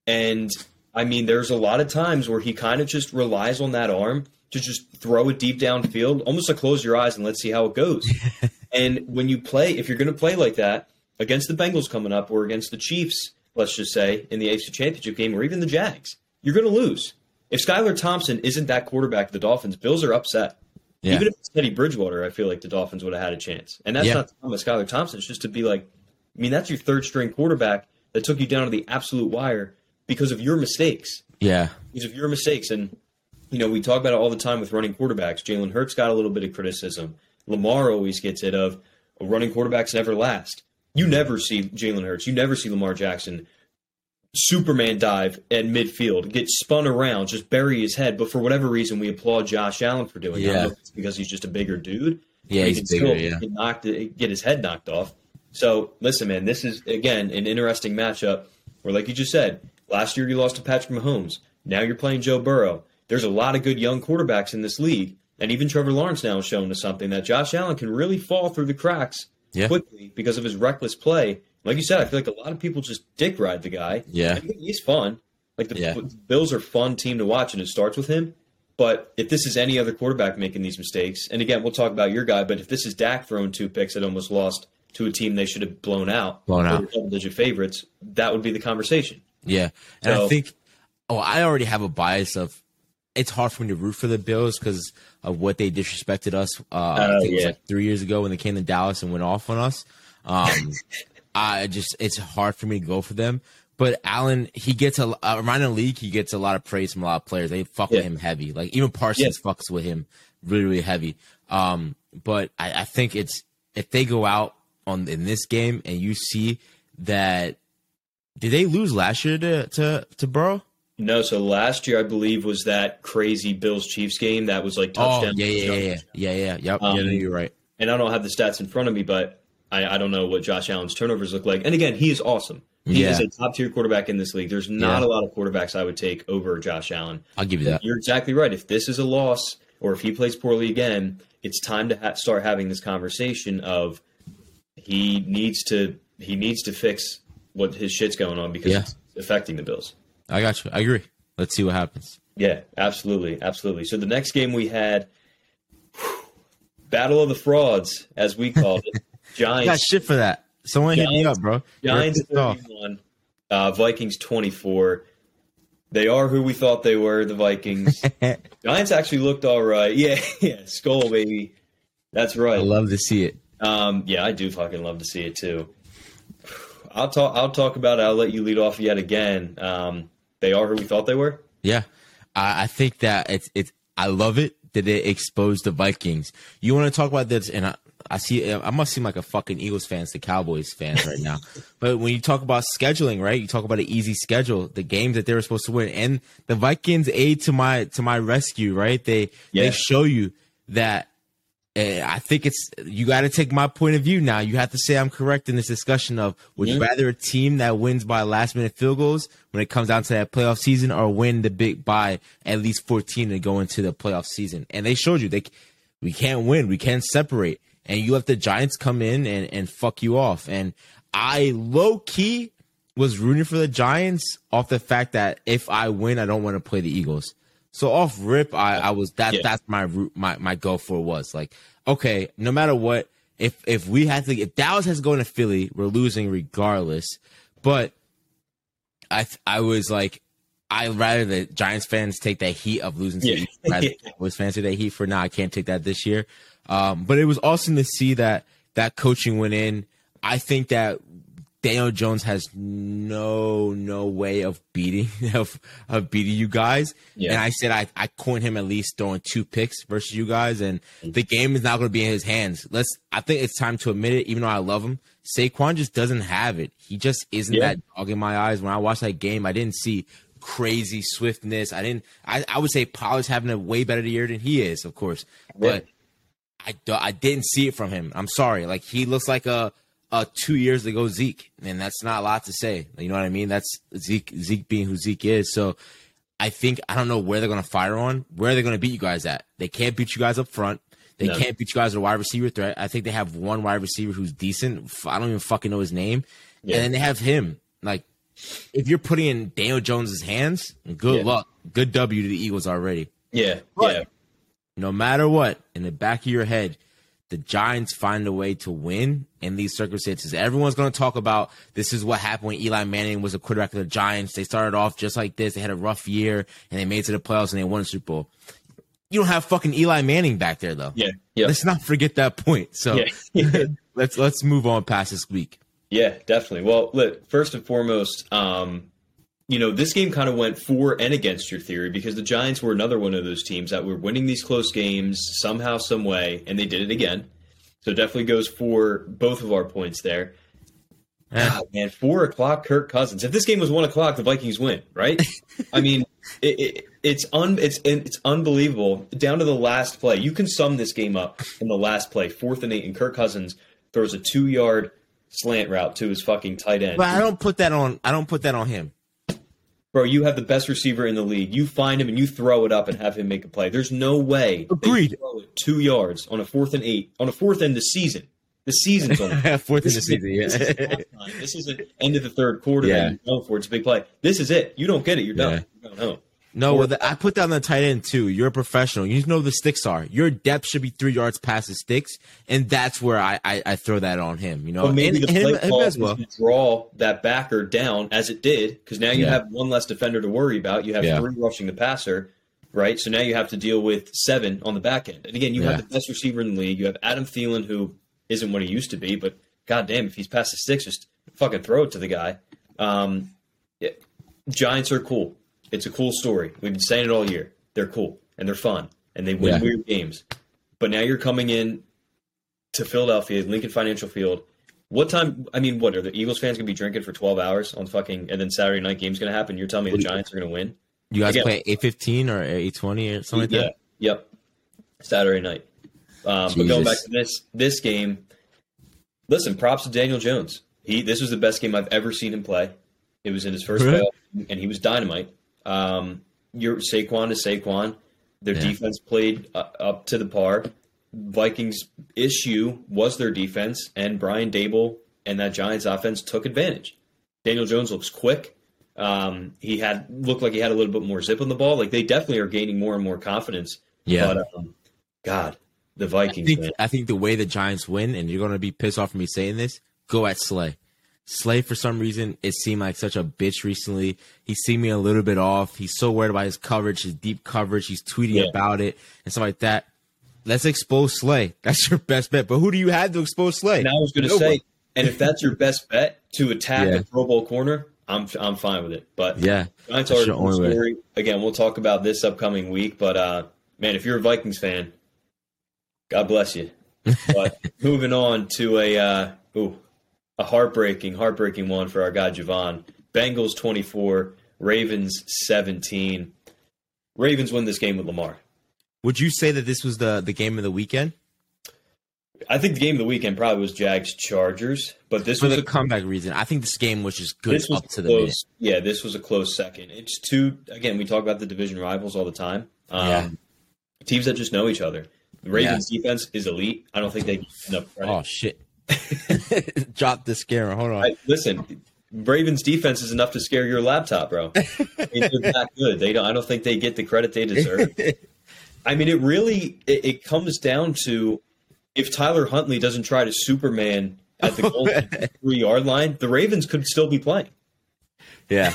[SPEAKER 2] And I mean, there's a lot of times where he kind of just relies on that arm to just throw it deep downfield, almost to close your eyes and let's see how it goes. and when you play, if you're going to play like that against the Bengals coming up or against the Chiefs, let's just say in the AFC Championship game or even the Jags, you're going to lose. If Skylar Thompson isn't that quarterback of the Dolphins, Bills are upset.
[SPEAKER 1] Yeah.
[SPEAKER 2] Even if it's Teddy Bridgewater, I feel like the Dolphins would have had a chance. And that's
[SPEAKER 1] Yeah.
[SPEAKER 2] not the problem with Skylar Thompson. It's just to be like, I mean, that's your third string quarterback that took you down to the absolute wire because of your mistakes.
[SPEAKER 1] yeah,
[SPEAKER 2] Because of your mistakes. And, you know, we talk about it all the time with running quarterbacks. Jalen Hurts got a little bit of criticism. Lamar always gets it of running quarterbacks never last. You never see Jalen Hurts. You never see Lamar Jackson Superman dive at midfield, get spun around, just bury his head. But for whatever reason, we applaud Josh Allen for doing it.
[SPEAKER 1] Yeah.
[SPEAKER 2] it's because he's just a bigger dude.
[SPEAKER 1] Yeah,
[SPEAKER 2] He
[SPEAKER 1] he's
[SPEAKER 2] can
[SPEAKER 1] bigger,
[SPEAKER 2] still
[SPEAKER 1] yeah.
[SPEAKER 2] Get, knocked, get his head knocked off. So listen, man, this is again an interesting matchup. Where, like you just said, last year you lost to Patrick Mahomes. Now you're playing Joe Burrow. There's a lot of good young quarterbacks in this league, and even Trevor Lawrence now has shown us something that Josh Allen can really fall through the cracks
[SPEAKER 1] Yeah.
[SPEAKER 2] quickly because of his reckless play. Like you said, I feel like a lot of people just dick ride the guy.
[SPEAKER 1] Yeah.
[SPEAKER 2] He's fun. Like the
[SPEAKER 1] Yeah.
[SPEAKER 2] Bills are a fun team to watch, and it starts with him. But if this is any other quarterback making these mistakes, and again, we'll talk about your guy, but if this is Dak throwing two picks that almost lost to a team they should have blown out,
[SPEAKER 1] Blown out.
[SPEAKER 2] double-digit favorites, that would be the conversation.
[SPEAKER 1] yeah. And I think, oh, I already have a bias of. It's hard for me to root for the Bills because of what they disrespected us. Uh, I
[SPEAKER 2] Oh,
[SPEAKER 1] think it was
[SPEAKER 2] yeah.
[SPEAKER 1] like three years ago when they came to Dallas and went off on us. Um, I just it's hard for me to go for them. But Allen, he gets a uh, around the league. He gets a lot of praise from a lot of players. They fuck with him heavy. Like even Parsons fucks with him really, really heavy. Um, but I, I think it's if they go out on in this game and you see that did they lose last year to to to Burrow?
[SPEAKER 2] No, so last year I believe was that crazy Bills Chiefs game that was like
[SPEAKER 1] Oh
[SPEAKER 2] touchdown.
[SPEAKER 1] yeah yeah yeah yeah yeah yeah. Yep.
[SPEAKER 2] Um,
[SPEAKER 1] yeah, no, you're right.
[SPEAKER 2] and I don't have the stats in front of me, but I, I don't know what Josh Allen's turnovers look like. And again, he is awesome. He
[SPEAKER 1] Yeah.
[SPEAKER 2] is a top tier quarterback in this league. There's not
[SPEAKER 1] Yeah.
[SPEAKER 2] a lot of quarterbacks I would take over Josh Allen.
[SPEAKER 1] I'll give you that.
[SPEAKER 2] You're exactly right. If this is a loss, or if he plays poorly again, it's time to ha- start having this conversation of he needs to he needs to fix what his shit's going on because
[SPEAKER 1] Yeah.
[SPEAKER 2] it's affecting the Bills.
[SPEAKER 1] I got you. I agree. Let's see what happens.
[SPEAKER 2] Yeah, absolutely, absolutely. So the next game we had, Battle of the Frauds, as we called it.
[SPEAKER 1] I got shit for that. Someone hit me up, bro.
[SPEAKER 2] Giants 31, uh, Vikings 24. They are who we thought they were, the Vikings. Giants actually looked all right. Yeah, yeah, skull baby. That's right.
[SPEAKER 1] I love to see it.
[SPEAKER 2] Um, yeah, I do fucking love to see it too. I'll talk. I'll talk about it. I'll let you lead off yet again. Um, they are who we thought they were.
[SPEAKER 1] Yeah, I, I think that it's it's. I love it that they exposed the Vikings. You want to talk about this, and I, I see. I must seem like a fucking Eagles fans to Cowboys fans right now. but when you talk about scheduling, right? You talk about an easy schedule, the games that they were supposed to win, and the Vikings aid to my to my rescue, right? They
[SPEAKER 2] Yeah.
[SPEAKER 1] they show you that Eh, I think it's you got to take my point of view now. You have to say I'm correct in this discussion of would you rather a team that wins by last minute field goals when it comes down to that playoff season, or win the big by at least 14 to go into the playoff season? And they showed you they we can't win, we can't separate, and you let the Giants come in and and fuck you off. And I low key was rooting for the Giants off the fact that if I win, I don't want to play the Eagles. So off rip, I, I was that
[SPEAKER 2] Yeah.
[SPEAKER 1] that's my root my my go for was like okay, no matter what, if if we had to if Dallas has to go into Philly, we're losing regardless. But I I was like. I rather the Giants fans take that heat of losing to
[SPEAKER 2] Yeah.
[SPEAKER 1] rather than Cowboys fans take that heat for now. I can't take that this year. Um, but it was awesome to see that that coaching went in. I think that Daniel Jones has no no way of beating of of beating you guys.
[SPEAKER 2] Yeah.
[SPEAKER 1] And I said I I coined him at least throwing two picks versus you guys, and the game is not going to be in his hands. Let's. I think it's time to admit it. Even though I love him, Saquon just doesn't have it. He just isn't
[SPEAKER 2] Yeah.
[SPEAKER 1] that dog in my eyes. When I watched that game, I didn't see crazy swiftness. I didn't. I I would say Pollard's having a way better year than he is, of course, but. I, do- I didn't see it from him. I'm sorry. Like he looks like a a two years ago Zeke, and that's not a lot to say. You know what I mean? That's Zeke Zeke being who Zeke is. So I think I don't know where they're gonna fire on. Where are they're gonna beat you guys at? They can't beat you guys up front. They
[SPEAKER 2] No.
[SPEAKER 1] can't beat you guys at a wide receiver threat. I think they have one wide receiver who's decent. I don't even fucking know his name.
[SPEAKER 2] Yeah.
[SPEAKER 1] And then they have him. Like if you're putting in Daniel Jones's hands, good
[SPEAKER 2] Yeah.
[SPEAKER 1] luck. Good W to the Eagles already
[SPEAKER 2] Yeah,
[SPEAKER 1] But-
[SPEAKER 2] yeah,
[SPEAKER 1] no matter what, in the back of your head, the Giants find a way to win in these circumstances. Everyone's going to talk about this is what happened when Eli Manning was a quarterback of the Giants. They started off just like this. They had a rough year and they made it to the playoffs and they won the Super Bowl. You don't have fucking Eli Manning back there though.
[SPEAKER 2] yeah, yeah,
[SPEAKER 1] Let's not forget that point. So
[SPEAKER 2] yeah.
[SPEAKER 1] let's let's move on past this week.
[SPEAKER 2] Yeah, definitely. Well, look, first and foremost, um, you know, this game kind of went for and against your theory because the Giants were another one of those teams that were winning these close games somehow, some way, and they did it again. So it definitely goes for both of our points there.
[SPEAKER 1] Eh.
[SPEAKER 2] God, man, four o'clock, Kirk Cousins. If this game was one o'clock, the Vikings win, right? I mean, it, it, it's un, it's it's unbelievable. Down to the last play, you can sum this game up in the last play, fourth and eight, and Kirk Cousins throws a two-yard slant route to his fucking tight end.
[SPEAKER 1] But I don't put that on I don't put that on him.
[SPEAKER 2] Bro, you have the best receiver in the league. You find him and you throw it up and have him make a play. There's no way. you
[SPEAKER 1] Agreed.
[SPEAKER 2] throw it two yards on a fourth and eight on a fourth end the season. The season's on.
[SPEAKER 1] Fourth in the season,
[SPEAKER 2] this is
[SPEAKER 1] yeah.
[SPEAKER 2] This isn't end of the third quarter.
[SPEAKER 1] Yeah.
[SPEAKER 2] that you're for it. It's a big play. This is it. You don't get it. You're done.
[SPEAKER 1] Yeah.
[SPEAKER 2] You're going home.
[SPEAKER 1] No, well, the, I put that on the tight end too. You're a professional. You know the sticks are. Your depth should be three yards past the sticks, and that's where I I, I throw that on him. You know,
[SPEAKER 2] maybe
[SPEAKER 1] and,
[SPEAKER 2] the play
[SPEAKER 1] him,
[SPEAKER 2] call
[SPEAKER 1] him well.
[SPEAKER 2] draw that backer down as it did, because now you
[SPEAKER 1] Yeah.
[SPEAKER 2] have one less defender to worry about. You have
[SPEAKER 1] Yeah.
[SPEAKER 2] three rushing the passer, right? So now you have to deal with seven on the back end. And again, you
[SPEAKER 1] Yeah.
[SPEAKER 2] have the best receiver in the league. You have Adam Thielen, who isn't what he used to be, but goddamn, if he's past the sticks, just fucking throw it to the guy. Um, yeah, Giants are cool. It's a cool story. We've been saying it all year. They're cool and they're fun and they win
[SPEAKER 1] Yeah.
[SPEAKER 2] weird games. But now you're coming in to Philadelphia, Lincoln Financial Field. What time? I mean, what are the Eagles fans gonna be drinking for 12 hours on fucking, and then Saturday night game's gonna happen? You're telling me the Giants are gonna win?
[SPEAKER 1] You guys
[SPEAKER 2] Again-
[SPEAKER 1] play eight fifteen or eight twenty or something like
[SPEAKER 2] yeah.
[SPEAKER 1] that.
[SPEAKER 2] Yep. Saturday night. Um, but going back to this this game, listen, props to Daniel Jones. He this was the best game I've ever seen him play. It was in his first
[SPEAKER 1] Really?
[SPEAKER 2] playoff, and he was dynamite. Um, your Saquon is Saquon. Their
[SPEAKER 1] Yeah.
[SPEAKER 2] defense played uh, up to the par. Vikings' issue was their defense, and Brian Daboll and that Giants offense took advantage. Daniel Jones looks quick. Um, he had looked like he had a little bit more zip on the ball. Like they definitely are gaining more and more confidence.
[SPEAKER 1] Yeah.
[SPEAKER 2] But um, God, the
[SPEAKER 1] I
[SPEAKER 2] Vikings.
[SPEAKER 1] think. I think the way the Giants win, and you're gonna be pissed off for me saying this, go at Slay. Slay for some reason it seemed like such a bitch recently. He seemed me a little bit off. He's so worried about his coverage, his deep coverage. He's tweeting
[SPEAKER 2] Yeah.
[SPEAKER 1] about it and stuff like that. Let's expose Slay. That's your best bet. But who do you have to expose Slay?
[SPEAKER 2] And I was going to say, and if that's your best bet to attack
[SPEAKER 1] Yeah.
[SPEAKER 2] the Pro Bowl corner, I'm I'm fine with it. But
[SPEAKER 1] Yeah.
[SPEAKER 2] Giants
[SPEAKER 1] That's
[SPEAKER 2] are a
[SPEAKER 1] your
[SPEAKER 2] cool
[SPEAKER 1] only way.
[SPEAKER 2] story. Again, we'll talk about this upcoming week. But uh, man, if you're a Vikings fan, God bless you. But moving on to a uh, ooh, a heartbreaking, heartbreaking one for our guy Javon. Bengals 24, Ravens 17. Ravens win this game with Lamar.
[SPEAKER 1] Would you say that this was the the game of the weekend?
[SPEAKER 2] I think the game of the weekend probably was Jags Chargers, but this
[SPEAKER 1] For
[SPEAKER 2] was
[SPEAKER 1] the
[SPEAKER 2] a
[SPEAKER 1] comeback reason, I think this game was just good
[SPEAKER 2] was
[SPEAKER 1] up to the minute.
[SPEAKER 2] Yeah, this was a close second. It's two again. We talk about the division rivals all the time. Um,
[SPEAKER 1] Yeah.
[SPEAKER 2] teams that just know each other. The Ravens defense is elite. I don't think they enough credit.
[SPEAKER 1] Oh shit! Drop the scare. Hold on.
[SPEAKER 2] I, listen, Ravens defense is enough to scare your laptop, bro. They're that good. They don't. I don't think they get the credit they deserve. I mean, it really it, it comes down to if Tyler Huntley doesn't try to Superman at the goal three yard line, the Ravens could still be playing.
[SPEAKER 1] Yeah.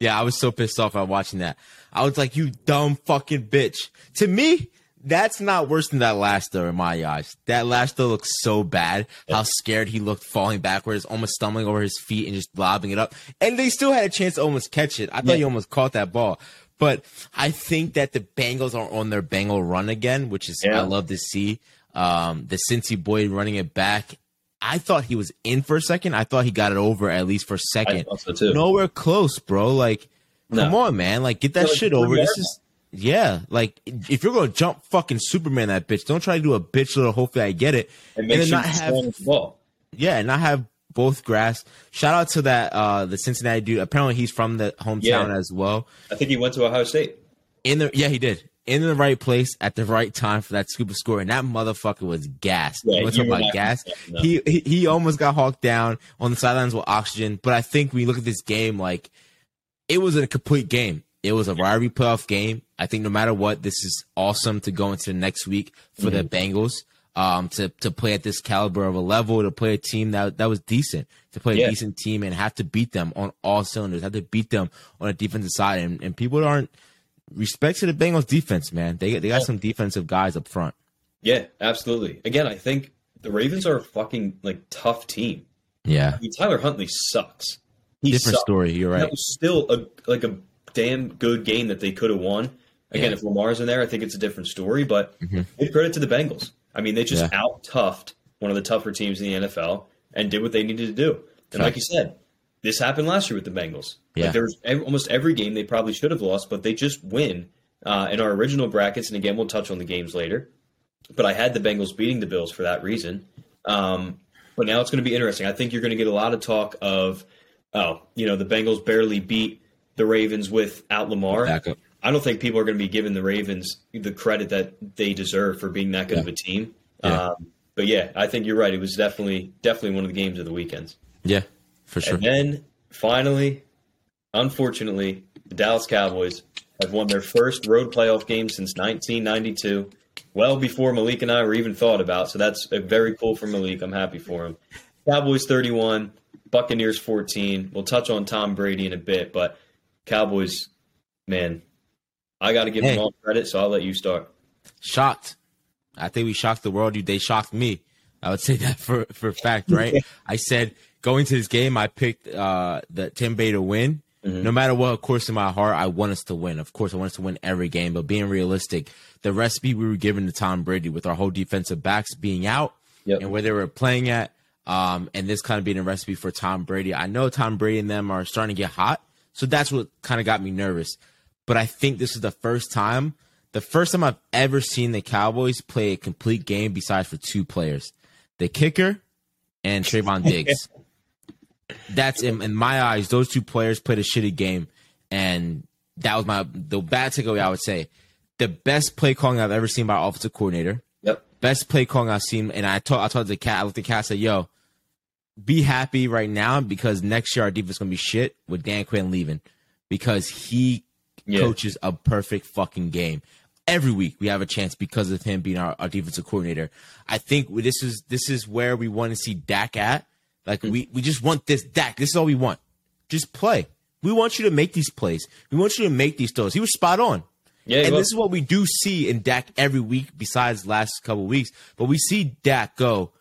[SPEAKER 1] Yeah, I was so pissed off at watching that. I was like, you dumb fucking bitch. To me, that's not worse than that last throw in my eyes. That last throw looks so bad. How scared he looked falling backwards, almost stumbling over his feet and just lobbing it up. And they still had a chance to almost catch it. I thought
[SPEAKER 2] Yeah.
[SPEAKER 1] he almost caught that ball. But I think that the Bengals are on their Bengal run again, which is
[SPEAKER 2] Yeah.
[SPEAKER 1] I love to see. Um, the Cincy boy running it back. I thought he was in for a second. I thought he got it over at least for a second
[SPEAKER 2] so
[SPEAKER 1] nowhere close, bro. Like,
[SPEAKER 2] No.
[SPEAKER 1] come on, man. Like, get that
[SPEAKER 2] No, like,
[SPEAKER 1] shit over. This is, yeah. Like, if you're gonna jump fucking Superman that bitch, don't try to do a bitch little. Hopefully, I get it,
[SPEAKER 2] and
[SPEAKER 1] and, then not have,
[SPEAKER 2] ball.
[SPEAKER 1] yeah, and not have both grass. Shout out to that uh the Cincinnati dude. Apparently, he's from the hometown
[SPEAKER 2] Yeah.
[SPEAKER 1] as well.
[SPEAKER 2] I think he went to Ohio State.
[SPEAKER 1] In the yeah, he did. In the right place at the right time for that scoop of score, and that motherfucker was gassed.
[SPEAKER 2] Yeah,
[SPEAKER 1] you want
[SPEAKER 2] you
[SPEAKER 1] to
[SPEAKER 2] were
[SPEAKER 1] talk about gas?
[SPEAKER 2] that.
[SPEAKER 1] He, he he almost got hawked down on the sidelines with oxygen. But I think when you look at this game, like it was a complete game. It was a rivalry playoff game. I think no matter what, this is awesome to go into the next week for the
[SPEAKER 2] Mm-hmm.
[SPEAKER 1] Bengals. Um, to to play at this caliber of a level, to play a team that that was decent, to play a decent team and have to beat them on all cylinders, have to beat them on a defensive side, and, and people aren't respect to the Bengals defense, man. They they got
[SPEAKER 2] Yeah.
[SPEAKER 1] some defensive guys up front.
[SPEAKER 2] Yeah, absolutely. Again, I think the Ravens are a fucking like tough team.
[SPEAKER 1] Yeah,
[SPEAKER 2] I mean, Tyler Huntley sucks. He
[SPEAKER 1] different
[SPEAKER 2] sucks.
[SPEAKER 1] story. You're
[SPEAKER 2] That
[SPEAKER 1] right.
[SPEAKER 2] was still a like a damn good game that they could have won. Again,
[SPEAKER 1] Yeah.
[SPEAKER 2] if Lamar's in there, I think it's a different story. But
[SPEAKER 1] Mhm.
[SPEAKER 2] give credit to the Bengals. I mean, they just
[SPEAKER 1] Yeah.
[SPEAKER 2] out toughed one of the tougher teams in the NFL and did what they needed to do. And like you said, this happened last year with the Bengals.
[SPEAKER 1] Yeah.
[SPEAKER 2] Like there was almost every game they probably should have lost, but they just win. Uh, in our original brackets, and again, we'll touch on the games later. But I had the Bengals beating the Bills for that reason. Um, but now it's going to be interesting. I think you're going to get a lot of talk of, oh, you know, the Bengals barely beat the Ravens without Lamar.
[SPEAKER 1] Backup.
[SPEAKER 2] I don't think people are going to be giving the Ravens the credit that they deserve for being that good of a team.
[SPEAKER 1] Yeah.
[SPEAKER 2] Um, but yeah, I think you're right. It was definitely definitely one of the games of the weekends.
[SPEAKER 1] Yeah, for sure.
[SPEAKER 2] And then finally, unfortunately, the Dallas Cowboys have won their first road playoff game since 1992. Well before Malik and I were even thought about. So that's very cool for Malik. I'm happy for him. Cowboys 31, Buccaneers 14. We'll touch on Tom Brady in a bit, but Cowboys, man, I got to give
[SPEAKER 1] Hey.
[SPEAKER 2] them all credit. So I'll let you start.
[SPEAKER 1] shocked. I think we shocked the world. You, they shocked me. I would say that for for a fact, right? I said going to this game, I picked uh the Tampa Bay to win.
[SPEAKER 2] Mm-hmm.
[SPEAKER 1] No matter what, of course, in my heart, I want us to win. Of course, I want us to win every game. But being realistic, the recipe we were given to Tom Brady with our whole defensive backs being out
[SPEAKER 2] Yep.
[SPEAKER 1] and where they were playing at, um, and this kind of being a recipe for Tom Brady. I know Tom Brady and them are starting to get hot, so that's what kind of got me nervous. But I think this is the first time, the first time I've ever seen the Cowboys play a complete game besides for two players, the kicker and Trevon Diggs. that's in, in my eyes, those two players played a shitty game, and that was my the bad takeaway. I would say the best play calling I've ever seen by offensive coordinator
[SPEAKER 2] Yep.
[SPEAKER 1] best play calling I've seen. And I told I told the cat, I looked at the cat, I said, "Yo, be happy right now because next year our defense is gonna be shit with Dan Quinn leaving because he
[SPEAKER 2] Yeah.
[SPEAKER 1] coaches a perfect fucking game." Every week we have a chance because of him being our, our defensive coordinator. I think this is this is where we want to see Dak at. Like we we just want this Dak. This is all we want. Just play. We want you to make these plays. We want you to make these throws. He was spot on.
[SPEAKER 2] Yeah,
[SPEAKER 1] and this is what we do see in Dak every week, besides last couple weeks. But we see Dak go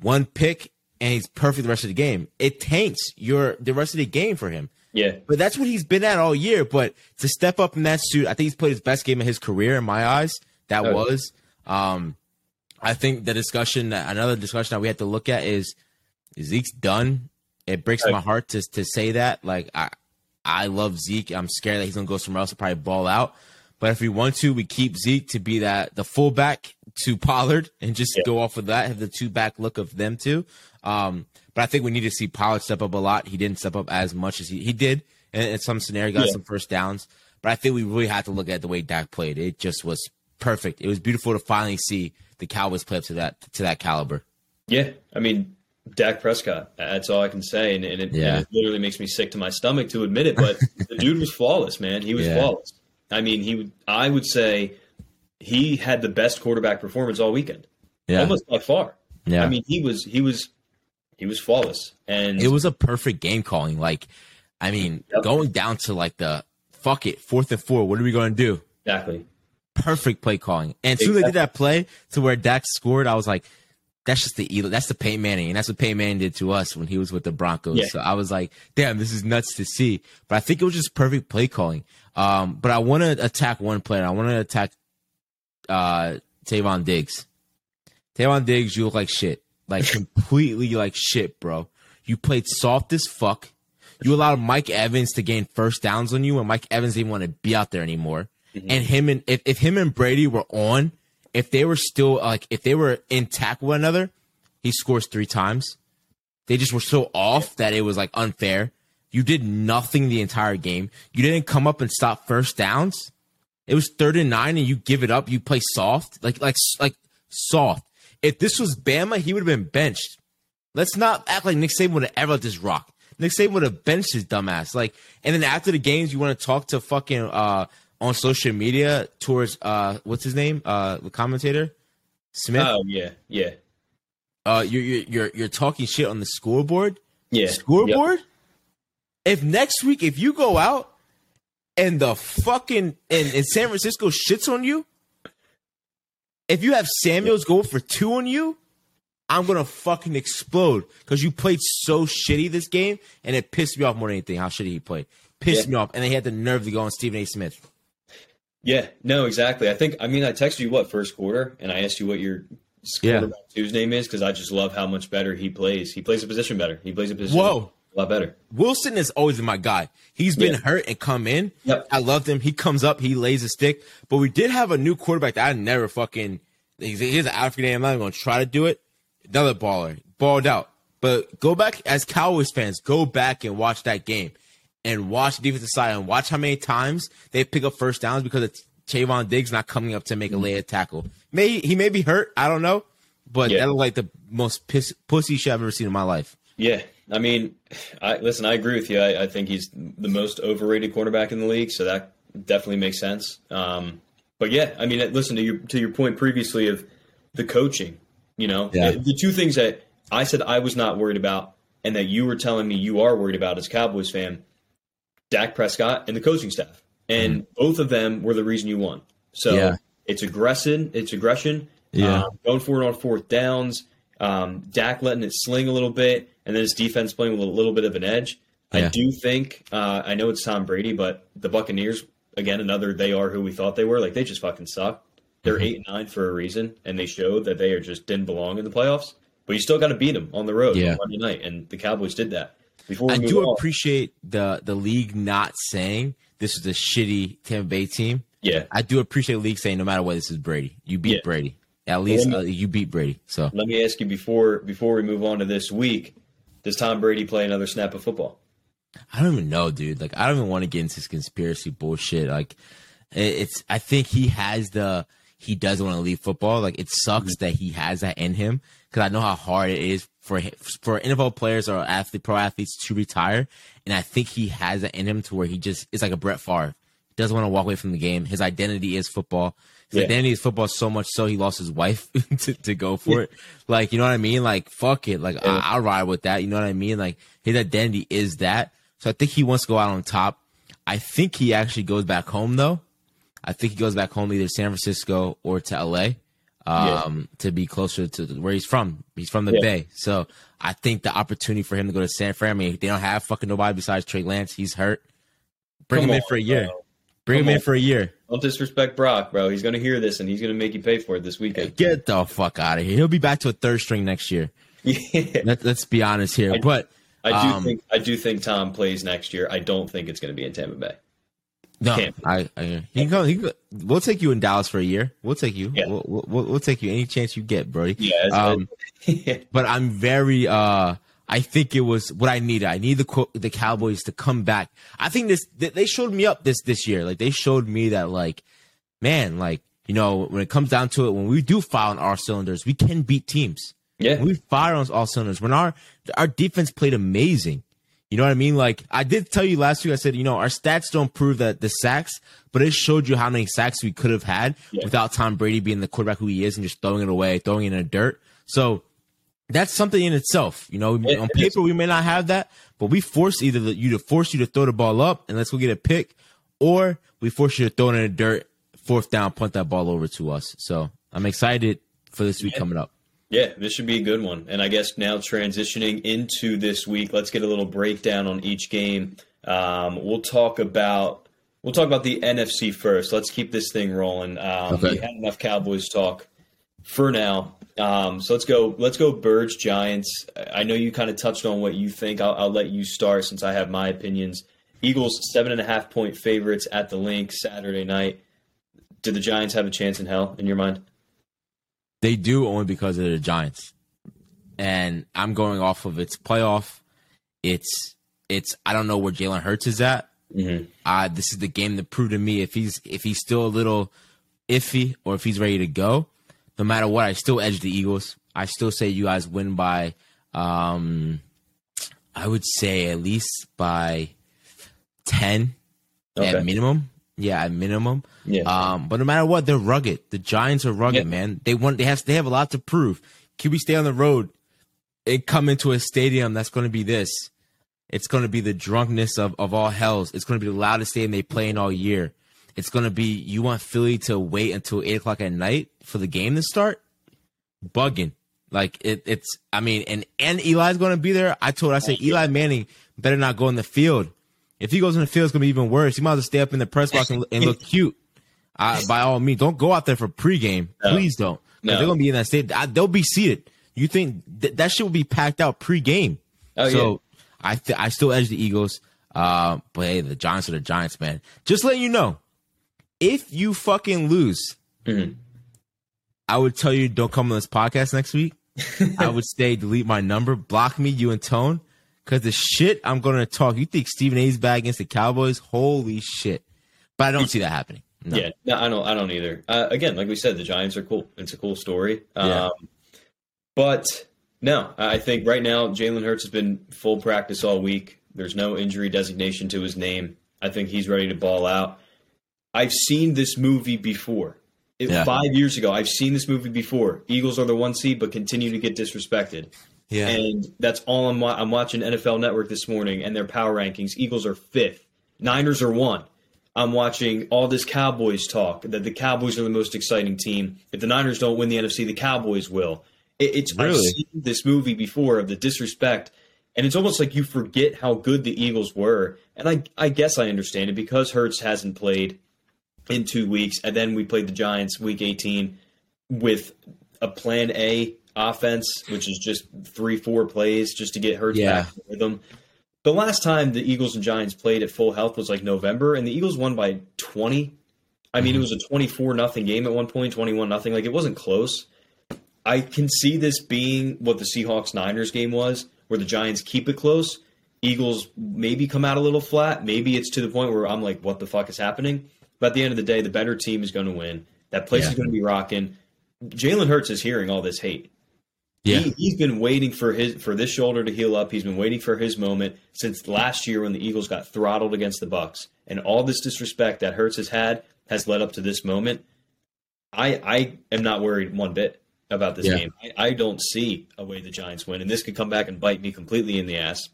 [SPEAKER 1] one pick and he's perfect the rest of the game. It tanks your the rest of the game for him.
[SPEAKER 2] Yeah.
[SPEAKER 1] But that's what he's been at all year. But to step up in that suit, I think he's played his best game of his career in my eyes. That
[SPEAKER 2] Oh.
[SPEAKER 1] was. Um, I think the discussion, another discussion that we have to look at is Zeke's done. It breaks
[SPEAKER 2] Right.
[SPEAKER 1] my heart to to say that. Like I, I love Zeke. I'm scared that he's gonna go somewhere else and probably ball out. But if we want to, we keep Zeke to be that the fullback to Pollard and just
[SPEAKER 2] Yeah.
[SPEAKER 1] go off of that, have the two back look of them two. Um, but I think we need to see Pollard step up a lot. He didn't step up as much as he, he did in, in some scenario, got
[SPEAKER 2] Yeah.
[SPEAKER 1] some first downs. But I think we really have to look at the way Dak played. It just was perfect. It was beautiful to finally see the Cowboys play up to that to that caliber.
[SPEAKER 2] Yeah, I mean, Dak Prescott. That's all I can say, and, and, it,
[SPEAKER 1] Yeah.
[SPEAKER 2] and it literally makes me sick to my stomach to admit it. But the dude was flawless, man. He was
[SPEAKER 1] Yeah.
[SPEAKER 2] flawless. I mean, he would. I would say he had the best quarterback performance all weekend,
[SPEAKER 1] Yeah,
[SPEAKER 2] almost by far.
[SPEAKER 1] yeah.
[SPEAKER 2] I mean, he was he was he was flawless, and
[SPEAKER 1] it was a perfect game calling. Like, I mean,
[SPEAKER 2] Yep.
[SPEAKER 1] going down to like the fuck it, fourth and four. What are we going to do?
[SPEAKER 2] exactly.
[SPEAKER 1] Perfect play calling. And as soon they did that play to where Dak scored, I was like, that's just the that's the Peyton Manning, and that's what Peyton Manning did to us when he was with the Broncos.
[SPEAKER 2] Yeah.
[SPEAKER 1] So I was like, damn, this is nuts to see. But I think it was just perfect play calling. Um, but I want to attack one player. I want to attack uh Trevon Diggs. Trevon Diggs, you look like shit. Like completely like shit, bro. You played soft as fuck. You allowed Mike Evans to gain first downs on you when Mike Evans didn't want to be out there anymore. Mm-hmm. And him and if, if him and Brady were on, if they were still like if they were intact with one another, he scores three times. They just were so off that it was like unfair. You did nothing the entire game. You didn't come up and stop first downs. It was third and nine, and you give it up. You play soft, like like like soft. If this was Bama, he would have been benched. Let's not act like Nick Saban would have ever let this rock. Nick Saban would have benched his dumbass. Like, and then after the games, you want to talk to fucking uh on social media towards uh what's his name uh the commentator Smith.
[SPEAKER 2] Oh yeah, yeah,
[SPEAKER 1] uh, you're you're you're, you're talking shit on the scoreboard.
[SPEAKER 2] yeah.
[SPEAKER 1] Scoreboard. If next week, if you go out and the fucking and, and San Francisco shits on you, if you have Samuels go for two on you, I'm gonna fucking explode because you played so shitty this game, and it pissed me off more than anything. How shitty he played pissed
[SPEAKER 2] Yeah.
[SPEAKER 1] me off, and they had the nerve to go on Stephen A. Smith.
[SPEAKER 2] Yeah, no, exactly. I think I mean I texted you what first quarter, and I asked you what your
[SPEAKER 1] Yeah.
[SPEAKER 2] quarterback two's name is because I just love how much better he plays. He plays a position better. He plays a position
[SPEAKER 1] Whoa.
[SPEAKER 2] A lot better.
[SPEAKER 1] Wilson has always been my guy. He's been
[SPEAKER 2] Yeah.
[SPEAKER 1] hurt and come in.
[SPEAKER 2] Yep.
[SPEAKER 1] I loved him. He comes up, he lays a stick. But we did have a new quarterback that I never fucking. He's, he's an African name. I'm not even going to try to do it. Another baller, balled out. But go back as Cowboys fans, go back and watch that game, and watch the defensive side, and watch how many times they pick up first downs because it's Trevon Diggs not coming up to make a mm-hmm. lay tackle. May he may be hurt. I don't know, but
[SPEAKER 2] Yeah.
[SPEAKER 1] that looked like the most piss, pussy shit I've ever seen in my life.
[SPEAKER 2] Yeah, I mean, I listen. I agree with you. I, I think he's the most overrated quarterback in the league, so that definitely makes sense. Um, but yeah, I mean, listen to your to your point previously of the coaching. You know,
[SPEAKER 1] Yeah.
[SPEAKER 2] the two things that I said I was not worried about, and that you were telling me you are worried about as a Cowboys fan, Dak Prescott and the coaching staff, and both of them were the reason you won. So
[SPEAKER 1] Mm-hmm. Yeah.
[SPEAKER 2] it's aggression. It's aggression.
[SPEAKER 1] Yeah.
[SPEAKER 2] um, going for it on fourth downs. Um, Dak letting it sling a little bit, and then his defense playing with a little bit of an edge. I do think. Uh, I know it's Tom Brady, but the Buccaneers again, another they are who we thought they were. Like they just fucking suck. They're
[SPEAKER 1] Mm-hmm.
[SPEAKER 2] eight and nine for a reason, and they showed that they are just didn't belong in the playoffs. But you still got to beat them on the road
[SPEAKER 1] Yeah.
[SPEAKER 2] on Monday night, and the Cowboys did that. Before
[SPEAKER 1] I do
[SPEAKER 2] on,
[SPEAKER 1] appreciate the the league not saying this is a shitty Tampa Bay team.
[SPEAKER 2] yeah.
[SPEAKER 1] I do appreciate the league saying no matter what, this is Brady. You beat
[SPEAKER 2] Yeah.
[SPEAKER 1] Brady. At least
[SPEAKER 2] Well,
[SPEAKER 1] uh, you beat Brady. So
[SPEAKER 2] Let me ask you before before we move on to this week: Does Tom Brady play another snap of football?
[SPEAKER 1] I don't even know, dude. Like I don't even want to get into this conspiracy bullshit. Like it's I think he has the he doesn't want to leave football. Like it sucks that he has that in him because I know how hard it is for for NFL players or athlete pro athletes to retire, and I think he has that in him to where he just is like a Brett Favre. Doesn't want to walk away from the game. His identity is football.
[SPEAKER 2] Yeah.
[SPEAKER 1] is football so much so he lost his wife to, to go for it. Like, you know what I mean? Like, fuck it. Like, I, I'll ride with that. You know what I mean? Like, his identity is that. So I think he wants to go out on top. I think he actually goes back home though. I think he goes back home either San Francisco or to LA um, to be closer to where he's from. He's from the
[SPEAKER 2] Yeah.
[SPEAKER 1] Bay. So I think the opportunity for him to go to San Fran, I mean, they don't have fucking nobody besides Trey Lance. He's hurt. Bring
[SPEAKER 2] Come
[SPEAKER 1] him in for a year.
[SPEAKER 2] bro.
[SPEAKER 1] Bring
[SPEAKER 2] Come
[SPEAKER 1] him in for a year.
[SPEAKER 2] Don't disrespect Brock, bro. He's going to hear this and he's going to make you pay for it this weekend.
[SPEAKER 1] Get the fuck out of here. He'll be back to a third string next year.
[SPEAKER 2] Yeah.
[SPEAKER 1] Let, let's be honest here.
[SPEAKER 2] I-
[SPEAKER 1] but
[SPEAKER 2] I do
[SPEAKER 1] Um,
[SPEAKER 2] think I do think Tom plays next year. I don't think it's going to be in Tampa Bay.
[SPEAKER 1] No, I, I he can come. He can, we'll take you in Dallas for a year. We'll take you.
[SPEAKER 2] Yeah.
[SPEAKER 1] We'll, we'll, we'll take you any chance you get, Brody.
[SPEAKER 2] Yeah,
[SPEAKER 1] Um, but I'm very. uh I think it was what I needed. I need the the Cowboys to come back. I think this they- they showed me up this this year. Like they showed me that like, man, like you know when it comes down to it, when we do fire on our cylinders, we can beat teams.
[SPEAKER 2] yeah,
[SPEAKER 1] When we fire on all cylinders. When our our defense played amazing. You know what I mean? Like I did tell you last week, I said, you know, our stats don't prove that the sacks, but it showed you how many sacks we could have had
[SPEAKER 2] Yeah.
[SPEAKER 1] without Tom Brady being the quarterback who he is and just throwing it away, throwing it in the dirt. So that's something in itself. You know,
[SPEAKER 2] It-
[SPEAKER 1] on paper we may not have that, but we force either the, you to force you to throw the ball up and let's go get a pick, or we force you to throw it in the dirt, fourth down, punt that ball over to us. So I'm excited for this week coming up.
[SPEAKER 2] Yeah, this should be a good one. And I guess now transitioning into this week, let's get a little breakdown on each game. Um, we'll talk about we'll talk about the NFC first. Let's keep this thing rolling. Um,
[SPEAKER 1] Okay.
[SPEAKER 2] We had enough Cowboys talk for now. Um, so let's go. Let's go. Birds Giants. I know you kind of touched on what you think. I'll, I'll let you start since I have my opinions. Eagles seven and a half point favorites at the link Saturday night. Do the Giants have a chance in hell in your mind?
[SPEAKER 1] They do only because of the Giants. And I'm going off of its playoff. It's it's I don't know where Jalen Hurts is at.
[SPEAKER 2] Mm-hmm.
[SPEAKER 1] Uh this is the game to prove to me if he's if he's still a little iffy or if he's ready to go. No matter what, I still edge the Eagles. I still say you guys win by um I would say at least by ten
[SPEAKER 2] Okay.
[SPEAKER 1] at minimum. Yeah, at minimum.
[SPEAKER 2] Yeah.
[SPEAKER 1] Um, but no matter what, they're rugged. The Giants are rugged,
[SPEAKER 2] Yeah.
[SPEAKER 1] man. They want they have they have a lot to prove. Can we stay on the road and come into a stadium that's going to be this? It's going to be the drunkenness of, of all hells. It's going to be the loudest stadium they play in all year. It's going to be you want Philly to wait until eight o'clock at night for the game to start. Bugging like it, it's. I mean, and and Eli's going to be there. I told I said Eli Manning better not go in the field. If he goes in the field, it's going to be even worse. He might as well stay up in the press box and, and look cute. Uh, by all means, don't go out there for pregame.
[SPEAKER 2] No.
[SPEAKER 1] Please don't.
[SPEAKER 2] No.
[SPEAKER 1] They're going to be in that state. I, they'll be seated. You think th- that shit will be packed out pregame?
[SPEAKER 2] Oh,
[SPEAKER 1] so I th- I still edge the Eagles. Uh, but hey, the Giants are the Giants, man. Just letting you know, if you fucking lose,
[SPEAKER 2] Mhm.
[SPEAKER 1] I would tell you don't come on this podcast next week. I would say delete my number, block me, you and Tone, because the shit I'm gonna talk. You think Stephen A's back against the Cowboys? Holy shit! But I don't see that happening. No.
[SPEAKER 2] Yeah, no, I don't. I don't either. Uh, again, like we said, the Giants are cool. It's a cool story.
[SPEAKER 1] Yeah.
[SPEAKER 2] Um, but no, I think right now Jalen Hurts has been full practice all week. There's no injury designation to his name. I think he's ready to ball out. I've seen this movie before. It-
[SPEAKER 1] Yeah.
[SPEAKER 2] Five years ago, I've seen this movie before. Eagles are the one seed, but continue to get disrespected.
[SPEAKER 1] yeah,
[SPEAKER 2] And that's all I'm. wa- I'm watching NFL Network this morning, and their power rankings. Eagles are fifth. Niners are one. I'm watching all this Cowboys talk that the Cowboys are the most exciting team. If the Niners don't win the NFC, the Cowboys will. It, it's I've seen this movie before of the disrespect, and it's almost like you forget how good the Eagles were. And I, I guess I understand it because Hurts hasn't played in two weeks, and then we played the Giants week 18 with a Plan A offense, which is just three, four plays just to get Hurts
[SPEAKER 1] Yeah.
[SPEAKER 2] back with them. The last time the Eagles and Giants played at full health was like November, and the Eagles won by 20. I mean, it mm-hmm. was a 24 nothing game at one point, 21 nothing. Like it wasn't close. I can see this being what the Seahawks Niners game was, where the Giants keep it close. Eagles maybe come out a little flat. Maybe it's to the point where I'm like, what the fuck is happening? But at the end of the day, the better team is going to win. That place
[SPEAKER 1] Yeah.
[SPEAKER 2] is going to be rocking. Jalen Hurts is hearing all this hate.
[SPEAKER 1] yeah,
[SPEAKER 2] He, he's been waiting for his for this shoulder to heal up. He's been waiting for his moment since last year when the Eagles got throttled against the Bucs, and all this disrespect that Hurts has had has led up to this moment. I I am not worried one bit about this
[SPEAKER 1] Yeah.
[SPEAKER 2] game. I, I don't see a way the Giants win, and this could come back and bite me completely in the ass.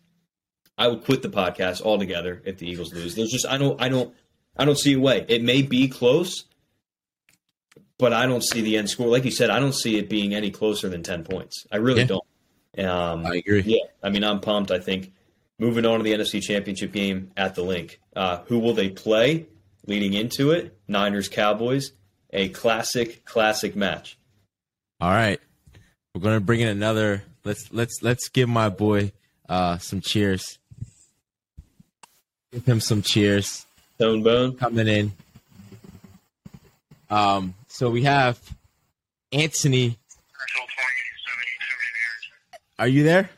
[SPEAKER 2] I would quit the podcast altogether if the Eagles lose. There's just I don't I don't I don't see a way. It may be close, but I don't see the end score. Like you said, I don't see it being any closer than ten points. I really
[SPEAKER 1] Yeah.
[SPEAKER 2] don't. Um,
[SPEAKER 1] I agree.
[SPEAKER 2] yeah, I mean, I'm pumped. I think moving on to the NFC Championship game at the link. Uh, who will they play leading into it? Niners Cowboys, a classic, classic match.
[SPEAKER 1] All right, we're gonna bring in another. Let's let's let's give my boy uh some cheers. Give him some cheers.
[SPEAKER 2] Tone Bone.
[SPEAKER 1] coming in. Um, so we have Anthony. Are you there?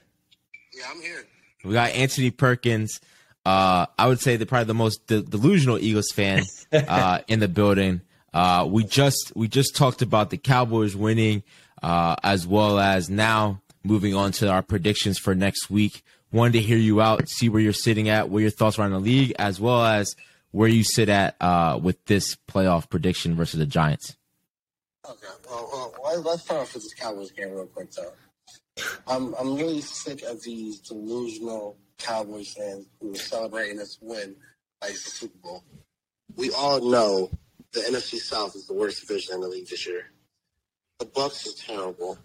[SPEAKER 3] Yeah, I'm here.
[SPEAKER 1] We got Anthony Perkins. Uh, I would say the probably the most de- delusional Eagles fan uh, in the building. Uh, we just we just talked about the Cowboys winning, uh, as well as now moving on to our predictions for next week. Wanted to hear you out, see where you're sitting at, what your thoughts are on the league, as well as where you sit at uh, with this playoff prediction versus the Giants.
[SPEAKER 3] Okay. Well, well, let's start off with this Cowboys game real quick, though. I'm I'm really sick of these delusional Cowboys fans who are celebrating this win it's the Super Bowl. We all know the NFC South is the worst division in the league this year. The Bucs is terrible.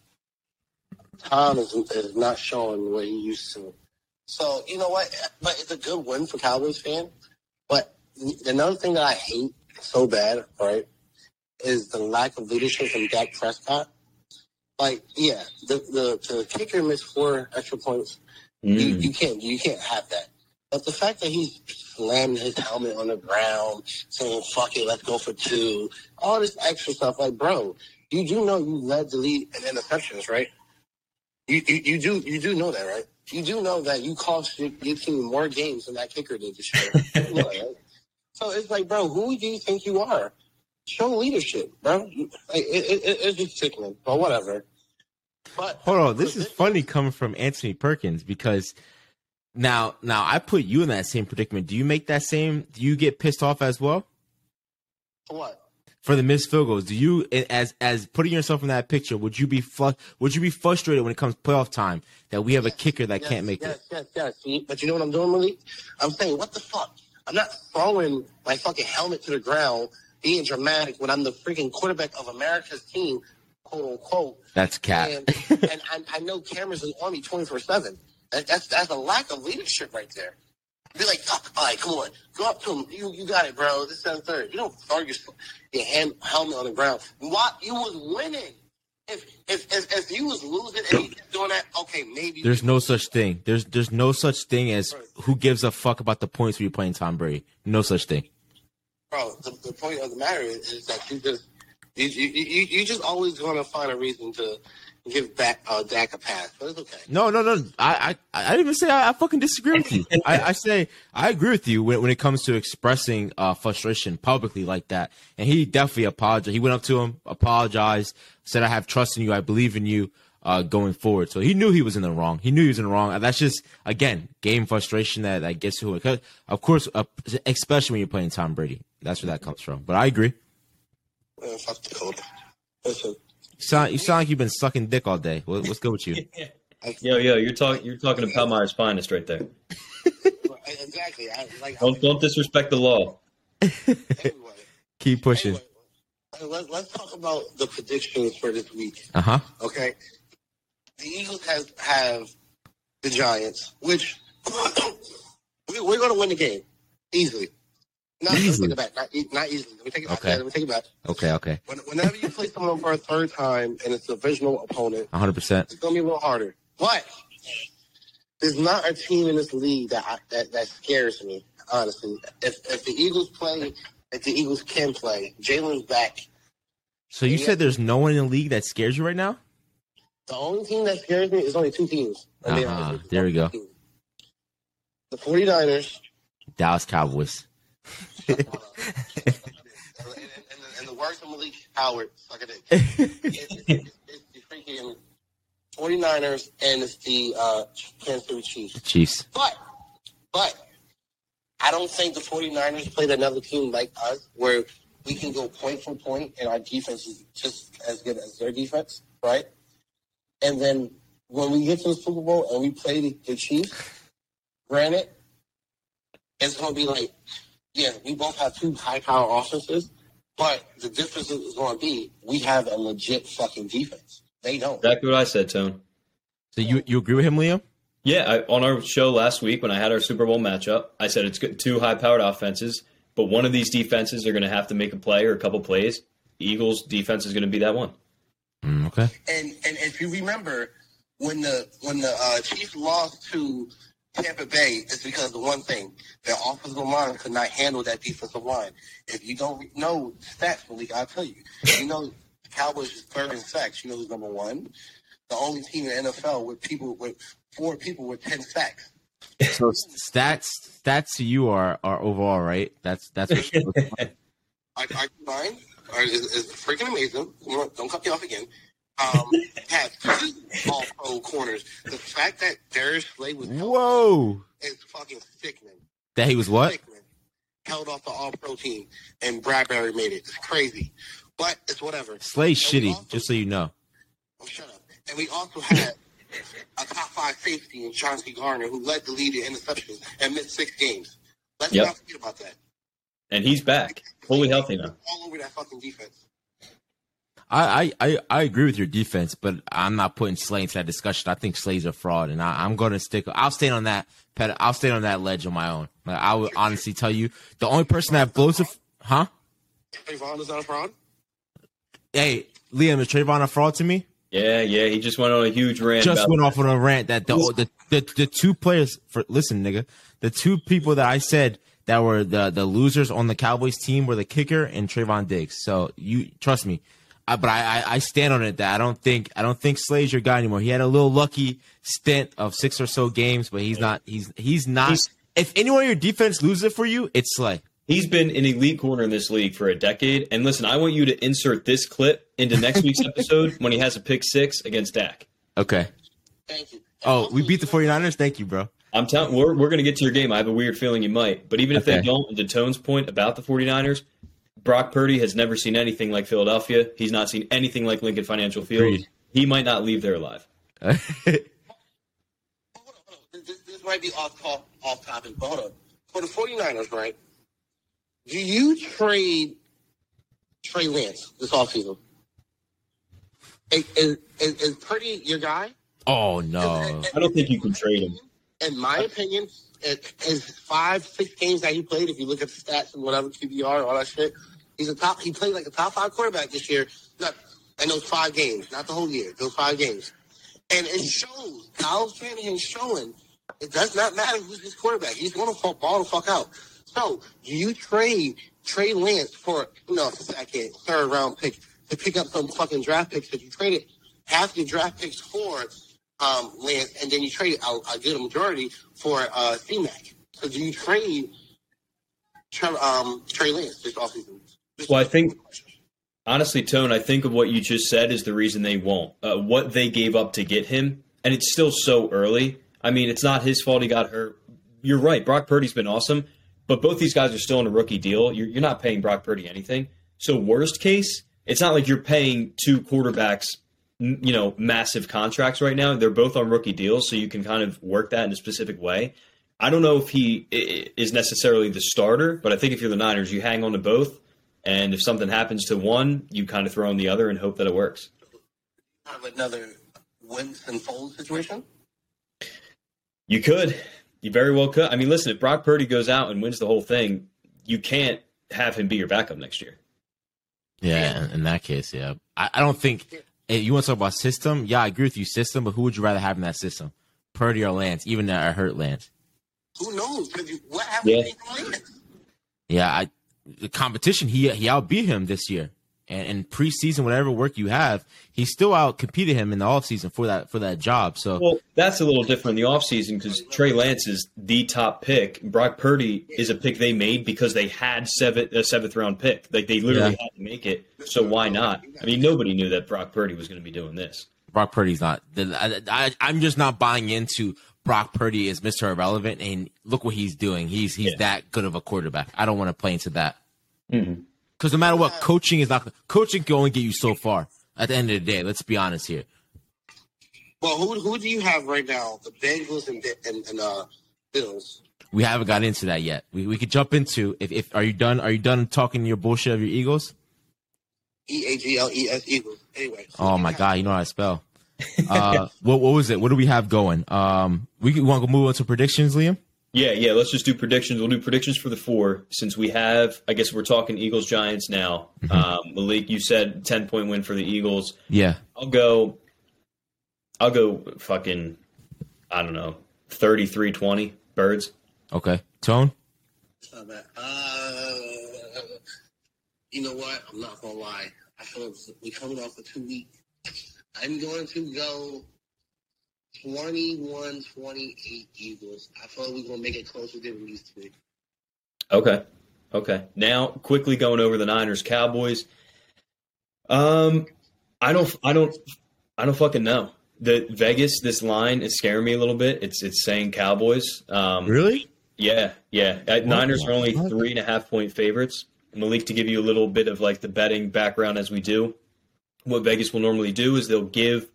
[SPEAKER 3] Tom is, is not showing what he used to. So you know what? But it's a good win for Cowboys fan. But another thing that I hate so bad, right, is the lack of leadership from Dak Prescott. Like, yeah, the the, the kicker missed four extra points. You,
[SPEAKER 2] Mm.
[SPEAKER 3] you can't you can't have that. But the fact that he's slamming his helmet on the ground, saying "fuck it, let's go for two, all this extra stuff, like, bro, you do know you led the lead in interceptions, right? You, you you do you do know that, right? You do know that you cost your, your team more games than that kicker did this year. You know right? So it's like, bro, who do you think you are? Show leadership, bro. Like, it, it, it- it's just sickening, but whatever. But
[SPEAKER 1] Hold on, this is funny coming from Anthony Perkins because now now I put you in that same predicament. Do you make that same? Do you get pissed off as well?
[SPEAKER 3] what?
[SPEAKER 1] for the missed field goals, do you as as putting yourself in that picture, would you be flu- would you be frustrated when it comes playoff time that we have a kicker that
[SPEAKER 3] Yes,
[SPEAKER 1] can't make
[SPEAKER 3] yes,
[SPEAKER 1] it?
[SPEAKER 3] Yes, yes, yes. But you know what I'm doing, Malik? I'm saying, what the fuck? I'm not throwing my fucking helmet to the ground, being dramatic when I'm the freaking quarterback of America's team, quote unquote.
[SPEAKER 1] That's cat.
[SPEAKER 3] And, and I, I know cameras is on me 24 seven. That's that's a lack of leadership right there. Be like, oh, all right, come on, go up to him. You you got it, bro. This is third. You don't throw your your hand, helmet on the ground. What you was winning. If if if, if you was losing and kept doing that, okay, maybe
[SPEAKER 1] There's no such thing. There's there's no such thing as who gives a fuck about the points when you're playing Tom Brady. No such thing.
[SPEAKER 3] bro. The, the point of the matter is, is that you just you you you, you just always going to find a reason to give back uh, Dak a pass, but it's okay.
[SPEAKER 1] No, no, no. I I, I didn't even say I, I fucking disagree with you. I, I say I agree with you when, when it comes to expressing uh, frustration publicly like that. And he definitely apologized. He went up to him, apologized, said, "I have trust in you. I believe in you." Uh, going forward, so he knew he was in the wrong. He knew he was in the wrong. That's just again game frustration that that gets to it. Of course, uh, especially when you're playing Tom Brady, that's where that comes from. But I agree.
[SPEAKER 3] Man, fuck the code. Listen,
[SPEAKER 1] You sound you sound like you've been sucking dick all day. What, what's good with you?
[SPEAKER 2] Yo, yo, you're talking you're talking to Palmyra's finest right there.
[SPEAKER 3] exactly. I, like
[SPEAKER 2] Don't don't disrespect the law.
[SPEAKER 3] anyway,
[SPEAKER 1] Keep pushing.
[SPEAKER 3] anyway, let, let's talk about the predictions for this week.
[SPEAKER 1] Uh huh.
[SPEAKER 3] Okay, the Eagles has have the Giants, which we, we're going to win the game easily. Not
[SPEAKER 1] Easily?
[SPEAKER 3] Let me take it back. Not, e- not easily. Let me take it back.
[SPEAKER 1] Okay.
[SPEAKER 3] Let me take it back.
[SPEAKER 1] Okay. Okay.
[SPEAKER 3] When, whenever you play someone for a third time and it's a divisional opponent,
[SPEAKER 1] 100. percent
[SPEAKER 3] it's going to be a little harder. But there's not a team in this league that I, that, that scares me. Honestly, if if the Eagles play, if the Eagles can play, Jalen's back.
[SPEAKER 1] So you
[SPEAKER 3] Yeah.
[SPEAKER 1] said there's no one in the league that scares you right now?
[SPEAKER 3] The only team that scares me is only two teams.
[SPEAKER 1] Uh-huh.
[SPEAKER 3] honest with you.
[SPEAKER 1] There we go.
[SPEAKER 3] The 49ers
[SPEAKER 1] Dallas Cowboys.
[SPEAKER 3] And, and, and, and the worst of Malik Howard, suck it in. It's, it's, it's the freaking 49ers and it's the uh, Kansas City Chiefs.
[SPEAKER 1] Chiefs.
[SPEAKER 3] But, but, I don't think the 49ers played another team like us where we can go point for point and our defense is just as good as their defense, right? And then when we get to the Super Bowl and we play the, the Chiefs, granted, it's going to be like, yeah, we both have two high power offenses, but the difference is going to be we have a legit fucking defense. They don't.
[SPEAKER 2] Exactly what I said, Tone.
[SPEAKER 1] So you you agree with him, Liam?
[SPEAKER 2] Yeah, I, on our show last week when I had our Super Bowl matchup, I said it's good, two high-powered offenses, but one of these defenses are going to have to make a play or a couple plays. The Eagles' defense is going to be that one.
[SPEAKER 1] Mm, okay.
[SPEAKER 3] And and if you remember when the when the uh, Chiefs lost to Tampa Bay is because of the one thing. Their offensive line could not handle that defensive line. If you don't know stats, Malik, I'll tell you. You know the Cowboys is third in sacks. You know who's number one? The only team in the NFL with people with four people with ten sacks.
[SPEAKER 1] So stats stats to you are are overall right. That's that's what you're looking for.
[SPEAKER 3] I, I mine is, is freaking amazing. Don't cut me off again. Um, have two all pro corners. The fact that Darius Slay was
[SPEAKER 1] Whoa,
[SPEAKER 3] is fucking sickening.
[SPEAKER 1] that he was what?
[SPEAKER 3] Sickening. Held off the all pro team and Bradberry made it. It's crazy. But it's whatever.
[SPEAKER 1] Slay shitty,
[SPEAKER 3] also-
[SPEAKER 1] just so you know.
[SPEAKER 3] Oh, shut up. And we also had a top five safety in Chauncey Gardner who led the lead in interceptions and missed six games. Let's
[SPEAKER 2] Yep.
[SPEAKER 3] not forget about that.
[SPEAKER 2] And he's back, fully healthy now.
[SPEAKER 3] All over that fucking defense.
[SPEAKER 1] I, I, I, I agree with your defense, but I'm not putting Slay into that discussion. I think Slay's a fraud, and I, I'm going to stick. I'll stay on that. ped- I'll stay on that ledge on my own. Like, I would honestly tell you, the only person that blows a, f- huh?
[SPEAKER 3] Trevon is not a fraud.
[SPEAKER 1] Hey, Liam, is Trevon a fraud to me?
[SPEAKER 2] Yeah, yeah. He just went on a huge rant.
[SPEAKER 1] Just
[SPEAKER 2] about
[SPEAKER 1] went off on a rant that the, the the the two players for listen, nigga, the two people that I said that were the the losers on the Cowboys team were the kicker and Trevon Diggs. So you trust me, I, but I, I I stand on it that I don't think I don't think Slay's your guy anymore. He had a little lucky stint of six or so games, but he's not he's he's not.
[SPEAKER 2] He's-
[SPEAKER 1] if anyone on your defense loses it for you, it's Slay.
[SPEAKER 2] He's been an elite corner in this league for a decade. And listen, I want you to insert this clip into next week's episode when he has a pick six against Dak.
[SPEAKER 1] Okay.
[SPEAKER 3] Thank you.
[SPEAKER 1] Oh, we beat the 49ers. Thank you, bro.
[SPEAKER 2] I'm telling we're, we're going to get to your game. I have a weird feeling you might. But even if they don't, and to Tone's point about the 49ers, Brock Purdy has never seen anything like Philadelphia. He's not seen anything like Lincoln Financial Field.
[SPEAKER 1] Agreed.
[SPEAKER 2] He might not leave there alive.
[SPEAKER 3] Hold on, hold on. This, this might be off, off, off topic, but hold on. For the 49ers, right? Do you trade Trey Lance this offseason? Is, is, is, is Purdy your guy?
[SPEAKER 1] oh no.
[SPEAKER 2] I don't think you can trade him.
[SPEAKER 3] In my opinion, it, his five, six games that he played, if you look at the stats and whatever, QBR, all that shit, he's a top. He played like a top five quarterback this year. Not in those five games, not the whole year. Those five games, and it shows. Kyle Shanahan's showing it does not matter who's his quarterback. He's going to fall ball the fuck out. So, do you trade Trey Lance for you know second, third round pick to pick up some fucking draft picks that you traded half your draft picks for um, Lance, and then you trade a, a good majority for uh, C-Mac. So do you trade Tre- um, Trey Lance this offseason?
[SPEAKER 2] Well, I think- Honestly, Tone, I think of what you just said is the reason they won't. Uh, what they gave up to get him, and it's still so early. I mean, it's not his fault he got hurt. You're right. Brock Purdy's been awesome, but both these guys are still in a rookie deal. You're, you're not paying Brock Purdy anything. So, worst case, it's not like you're paying two quarterbacks, you know, massive contracts right now. They're both on rookie deals, so you can kind of work that in a specific way. I don't know if he is necessarily the starter, but I think if you're the Niners, you hang on to both. And if something happens to one, you kind of throw in the other and hope that it works.
[SPEAKER 3] have another Wentz and Foles situation?
[SPEAKER 2] You could. You very well could. I mean, listen, if Brock Purdy goes out and wins the whole thing, you can't have him be your backup next year.
[SPEAKER 1] Yeah, in- in that case, yeah. I, I don't think hey, you want to talk about system. Yeah, I agree with you, system. But who would you rather have in that system, Purdy or Lance? Even a hurt Lance.
[SPEAKER 3] Who knows? 'Cause you- What happened
[SPEAKER 2] Yeah.
[SPEAKER 3] to Lance?
[SPEAKER 1] Yeah, I, the competition he he outbeat him this year, and in preseason, whatever work you have, he still out competed him in the offseason for that for that job. So
[SPEAKER 2] Well, that's a little different in the offseason because Trey Lance is the top pick. Brock Purdy is a pick they made because they had seven, a seventh round pick. Like they literally
[SPEAKER 1] Yeah.
[SPEAKER 2] had to make it. So why not? I mean, nobody knew that Brock Purdy was going to be doing this.
[SPEAKER 1] Brock Purdy's not. I, I, I'm just not buying into Brock Purdy is Mr. Irrelevant, and look what he's doing. He's he's
[SPEAKER 2] Yeah.
[SPEAKER 1] that good of a quarterback. I don't want to play into that
[SPEAKER 2] Mhm.
[SPEAKER 1] because no matter what, coaching is not. Coaching can only get you so far. At the end of the day, let's be honest here.
[SPEAKER 3] Well, who who do you have right now? The Bengals and and, and uh, Bills.
[SPEAKER 1] We haven't got into that yet. We we could jump into if, if are you done? Are you done talking your bullshit of your Eagles?
[SPEAKER 3] E A G L E S Eagles. Anyway. so
[SPEAKER 1] Oh my god, you know how to spell. Uh, what what was it? What do we have going? Um, we want to move on to predictions, Liam.
[SPEAKER 2] Yeah, yeah. Let's just do predictions. We'll do predictions for the four since we have. I guess we're talking Eagles Giants now. Um, Malik, you said ten point win for the Eagles.
[SPEAKER 1] Yeah,
[SPEAKER 2] I'll go. I'll go. Fucking. I don't know. 33-20 birds.
[SPEAKER 1] Okay, Tone.
[SPEAKER 3] It's not bad. Uh, you know what? I'm not gonna lie. I feel we're coming off a two week. I'm going to go 21-28 Eagles. I thought we were gonna make it closer than we used to be.
[SPEAKER 2] Okay. Okay. Now, quickly going over the Niners Cowboys. Um, I don't, I don't, I don't fucking know. The Vegas, this line is scaring me a little bit. It's it's saying Cowboys. Um,
[SPEAKER 1] Really?
[SPEAKER 2] Yeah, yeah. Uh, Niners are only three and a half point favorites. Malik, to give you a little bit of like the betting background as we do, what Vegas will normally do is they'll give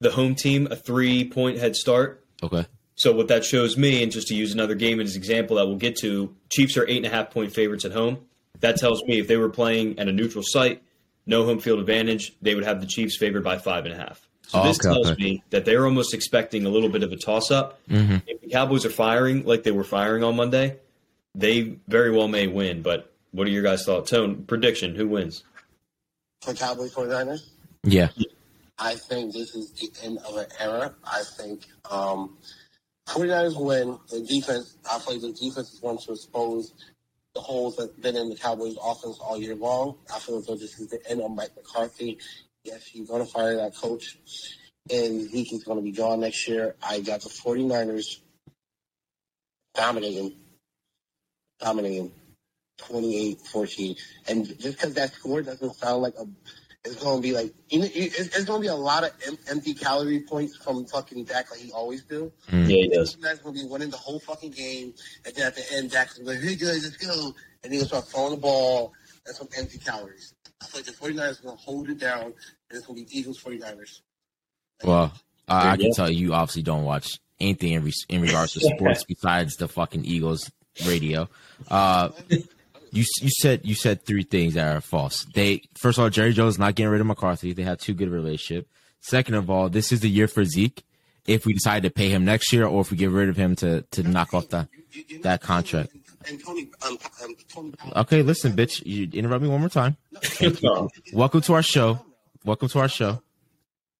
[SPEAKER 2] the home team a three point head start.
[SPEAKER 1] Okay.
[SPEAKER 2] So what that shows me, and just to use another game as an example that we'll get to, Chiefs are eight and a half point favorites at home. That tells me if they were playing at a neutral site, no home field advantage, they would have the Chiefs favored by five and a half. So
[SPEAKER 1] Oh,
[SPEAKER 2] this
[SPEAKER 1] okay,
[SPEAKER 2] tells
[SPEAKER 1] okay.
[SPEAKER 2] me that they're almost expecting a little bit of a toss up.
[SPEAKER 1] Mm-hmm.
[SPEAKER 2] If the Cowboys are firing like they were firing on Monday, they very well may win. But what are your guys' thoughts? Tone prediction: Who wins?
[SPEAKER 3] For Cowboys 49ers,
[SPEAKER 1] Yeah.
[SPEAKER 3] I think this is the end of an era. I think um, 49ers win. The defense, I feel like the defense is going to expose the holes that's been in the Cowboys' offense all year long. I feel as though this is the end of Mike McCarthy. Yes, he's going to fire that coach, and Zeke is going to be gone next year. I got the 49ers dominating, dominating 28-14. And just because that score doesn't sound like a it's going to be like it's, it's going to be a lot of em- empty calorie points from fucking Dak like he always do.
[SPEAKER 2] Yeah, he does.
[SPEAKER 3] That's going to be winning the whole fucking game, and then at the end, Dak's going to be like, "Hey guys, let's go," and he'll start throwing the ball. That's some empty calories. I feel like the 49ers are going to hold it down, and it's going to be Eagles 49ers.
[SPEAKER 1] Well, I, I can tell you, you obviously don't watch anything in, re- in regards to sports besides the fucking Eagles radio. Uh, you you said you said three things that are false. They first of all, Jerry Jones not getting rid of McCarthy. They have too good a relationship. Second of all, this is the year for Zeke. If we decide to pay him next year, or if we get rid of him to to knock off the
[SPEAKER 3] You- you know,
[SPEAKER 1] that contract.
[SPEAKER 3] Tony, um, um, Tony
[SPEAKER 1] Okay, listen, bitch, you interrupt me one more time.
[SPEAKER 2] No.
[SPEAKER 1] Welcome to our show. Welcome to our show.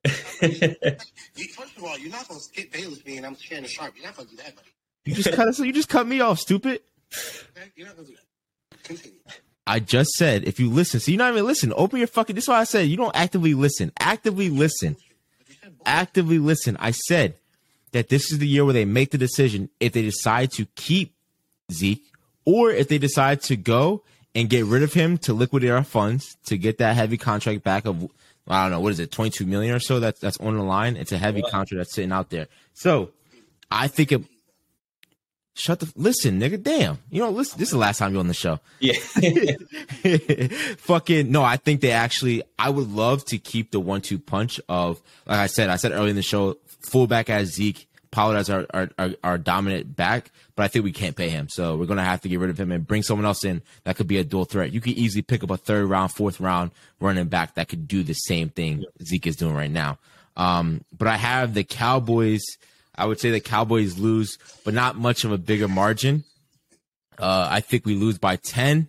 [SPEAKER 3] First of all, you're not going to skip Bayless being I'm Shannon Sharpe. You're not to do that, buddy.
[SPEAKER 1] You just cut us. You just cut me off, stupid.
[SPEAKER 3] You're not to do that. Continue.
[SPEAKER 1] I just said if you listen, so you're not even listen. Open your fucking. This is why I said you don't actively listen. Actively listen. Actively listen. I said that this is the year where they make the decision if they decide to keep Zeke or if they decide to go and get rid of him to liquidate our funds to get that heavy contract back of I don't know what is it, twenty two million or so. That's that's on the line. It's a heavy contract that's sitting out there. So I think it. Shut the listen, nigga. Damn, you know, listen. This is the last time you're on the show.
[SPEAKER 2] yeah.
[SPEAKER 1] fucking no i think they actually i would love to keep the one-two punch of like i said i said earlier in the show fullback as zeke pollard as our, our, our, our dominant back but i think we can't pay him so we're gonna have to get rid of him and bring someone else in that could be a dual threat you could easily pick up a third round fourth round running back that could do the same thing zeke is doing right now um, but i have the cowboys i would say the cowboys lose but not much of a bigger margin uh, I think we lose by 10,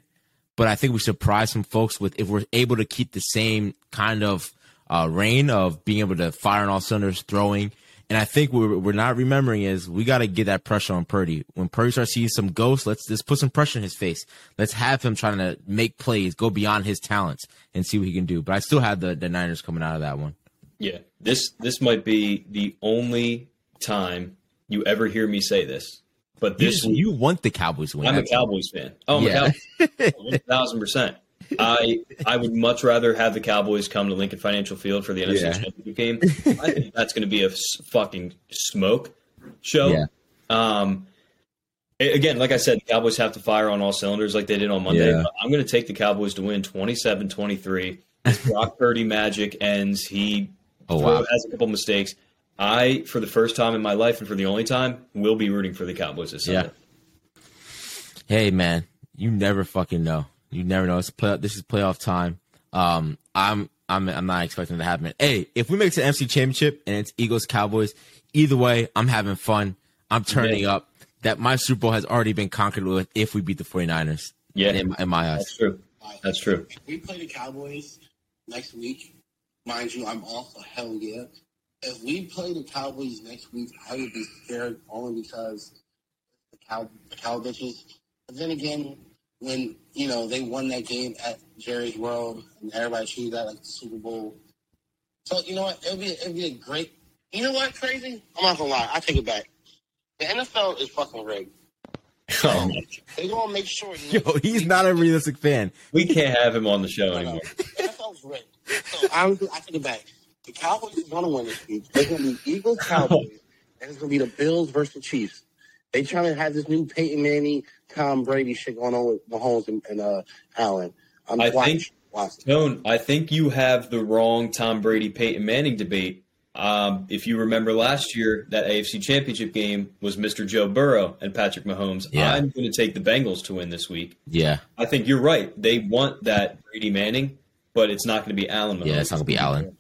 [SPEAKER 1] but I think we surprise some folks with if we're able to keep the same kind of uh, reign of being able to fire on all cylinders, throwing. And I think what we're, not remembering is we got to get that pressure on Purdy. When Purdy starts seeing some ghosts, let's let's put some pressure in his face. Let's have him trying to make plays, go beyond his talents, and see what he can do. But I still have the, the Niners coming out of that one.
[SPEAKER 2] Yeah, this this might be the only time you ever hear me say this. But
[SPEAKER 1] You,
[SPEAKER 2] this
[SPEAKER 1] just-
[SPEAKER 2] week,
[SPEAKER 1] you want the Cowboys win.
[SPEAKER 2] I'm a Cowboys fan. Oh,
[SPEAKER 1] Yeah.
[SPEAKER 2] one thousand percent. I I would much rather have the Cowboys come to Lincoln Financial Field for the NFC
[SPEAKER 1] Yeah.
[SPEAKER 2] Championship game. I think that's going to be a fucking smoke show.
[SPEAKER 1] Yeah.
[SPEAKER 2] Um, again, like I said, the Cowboys have to fire on all cylinders like they did on Monday.
[SPEAKER 1] Yeah.
[SPEAKER 2] I'm going to take the Cowboys to win 27-23. This Brock Purdy magic ends. He
[SPEAKER 1] Oh, wow.
[SPEAKER 2] has a couple mistakes. I, for the first time in my life and for the only time, will be rooting for the Cowboys this Sunday. Yeah.
[SPEAKER 1] hey man, you never fucking know. You never know. It's play. This is playoff time. Um, I'm I'm I'm not expecting it to happen. Hey, if we make it to MC Championship and it's Eagles Cowboys, either way, I'm having fun. I'm turning
[SPEAKER 2] Yeah.
[SPEAKER 1] up. That my Super Bowl has already been conquered with if we beat the 49ers.
[SPEAKER 2] Yeah.
[SPEAKER 1] in, in my eyes.
[SPEAKER 2] That's true. That's true.
[SPEAKER 3] If we play the Cowboys next week, mind you, I'm also hell yeah. If we play the Cowboys next week, I would be scared only because the cow the cow bitches. But then again, when you know they won that game at Jerry's World and everybody treated that like the Super Bowl. So you know what? It'd be it'd be a great. You know what? Crazy. I'm not gonna lie. I take it back. The NFL is fucking rigged.
[SPEAKER 2] Oh,
[SPEAKER 3] They gonna make sure.
[SPEAKER 1] Yo, he's not a realistic fan.
[SPEAKER 2] we can't have him on the show
[SPEAKER 3] No, no.
[SPEAKER 2] anymore.
[SPEAKER 3] NFL's rigged. So honestly, I take it back. The Cowboys is gonna win this week. It's gonna be Eagles Cowboys, and it's gonna be the Bills versus the Chiefs. They trying to have this new Peyton Manning, Tom Brady shit going on with Mahomes and, and uh, Allen. I'm
[SPEAKER 2] I
[SPEAKER 3] watch,
[SPEAKER 2] think-
[SPEAKER 3] watch.
[SPEAKER 2] Tone, I think you have the wrong Tom Brady Peyton Manning debate. Um, if you remember last year, that AFC Championship game was Mr. Joe Burrow and Patrick Mahomes.
[SPEAKER 1] Yeah.
[SPEAKER 2] I'm going to take the Bengals to win this week.
[SPEAKER 1] Yeah,
[SPEAKER 2] I think you're right. They want that Brady Manning, but it's not going to be Allen Mahomes.
[SPEAKER 1] Yeah, it's not gonna be Allen.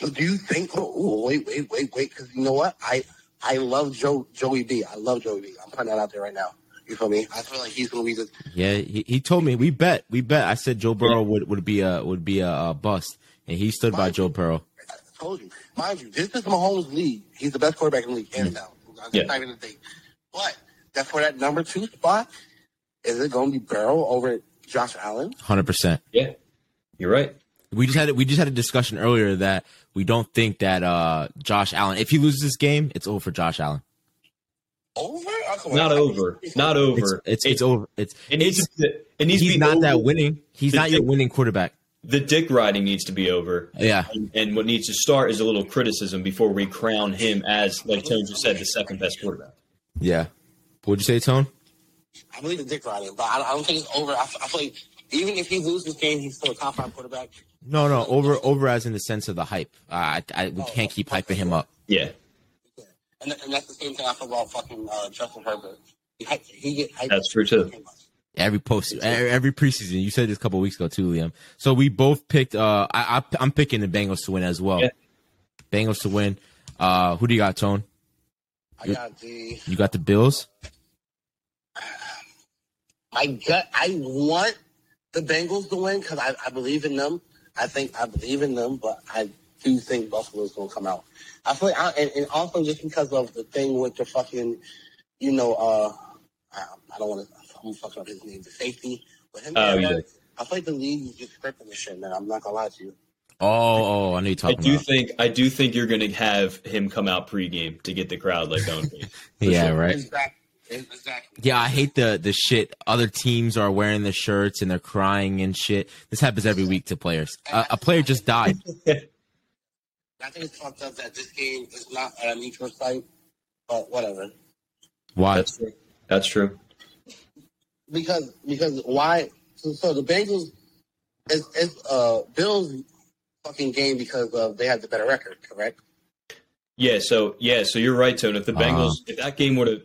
[SPEAKER 3] So do you think? Oh, oh, wait, wait, wait, wait. Because you know what? I I love Joe Joey B. I love Joey B. I'm putting that out there right now. You feel me? I feel like he's gonna be the
[SPEAKER 1] yeah. He, he told me we bet, we bet. I said Joe Burrow would, would be a would be a, uh bust, and he stood by
[SPEAKER 3] Mind
[SPEAKER 1] Joe
[SPEAKER 3] you-
[SPEAKER 1] Burrow.
[SPEAKER 3] I told you. Mind you, this is Mahomes' league. He's the best quarterback in the league, hands down. That's
[SPEAKER 2] Yeah.
[SPEAKER 3] not even a thing. But that for that number two spot, is it going to be Burrow over Josh Allen?
[SPEAKER 1] Hundred percent.
[SPEAKER 2] Yeah, you're right.
[SPEAKER 1] We just had we just had a discussion earlier that we don't think that uh Josh Allen, if he loses this game, it's over for Josh Allen.
[SPEAKER 3] Over?
[SPEAKER 2] Not over. Not over.
[SPEAKER 1] It's it's, it's over. It's
[SPEAKER 2] It needs
[SPEAKER 1] it's-
[SPEAKER 2] to. It needs to
[SPEAKER 1] he's
[SPEAKER 2] be
[SPEAKER 1] not
[SPEAKER 2] over.
[SPEAKER 1] that winning. He's
[SPEAKER 2] The
[SPEAKER 1] not your winning quarterback.
[SPEAKER 2] The dick riding needs to be over.
[SPEAKER 1] Yeah.
[SPEAKER 2] And, and what needs to start is a little criticism before we crown him as, like Tone just said, the second best quarterback.
[SPEAKER 1] Yeah. What'd you say, Tone?
[SPEAKER 3] I believe in dick riding, but I, I don't think it's over. I, I feel like even if he loses this game, he's still a top five quarterback.
[SPEAKER 1] No, no, over over as in the sense of the hype. Uh, I, I we can't keep hyping him up.
[SPEAKER 2] Yeah.
[SPEAKER 3] And, and that's the same thing I feel about fucking uh, Justin Herbert. He, he get hyped
[SPEAKER 2] That's true, too.
[SPEAKER 1] Every post, every every preseason. You said this a couple weeks ago too, Liam. So we both picked. Uh, I, I I'm picking the Bengals to win as well.
[SPEAKER 2] Yeah.
[SPEAKER 1] Bengals to win. Uh, who do you got, Tone?
[SPEAKER 3] I got the
[SPEAKER 1] You got the Bills.
[SPEAKER 3] my gut. I want the Bengals to win because I, I believe in them. I think I believe in them, but I do think Buffalo's going to come out. I feel like, I, and, and also just because of the thing with the fucking, you know, uh, I, I don't want to. I'm fucking up his name. The safety but him.
[SPEAKER 2] Oh, yeah.
[SPEAKER 3] I feel like the league is just scripting this shit, man. I'm not gonna lie to you.
[SPEAKER 1] Oh, oh, I know you're
[SPEAKER 2] I
[SPEAKER 1] talking
[SPEAKER 2] do
[SPEAKER 1] about.
[SPEAKER 2] think I do think you're going to have him come out pregame to get the crowd like going.
[SPEAKER 1] yeah,
[SPEAKER 2] sure.
[SPEAKER 1] right.
[SPEAKER 3] Exactly. Exactly.
[SPEAKER 1] Yeah, I hate the the shit. Other teams are wearing the shirts and they're crying and shit. This happens every week to players. Uh, a player just died.
[SPEAKER 3] I think it's fucked up that this game is not at a neutral site, but whatever.
[SPEAKER 1] Why?
[SPEAKER 2] That's true. That's true.
[SPEAKER 3] Because because why? So, so the Bengals is it's uh Bills fucking game because of they had the better record, correct?
[SPEAKER 2] Yeah. So yeah. So you're right, Tone. If the
[SPEAKER 1] Uh-huh.
[SPEAKER 2] Bengals, if that game would have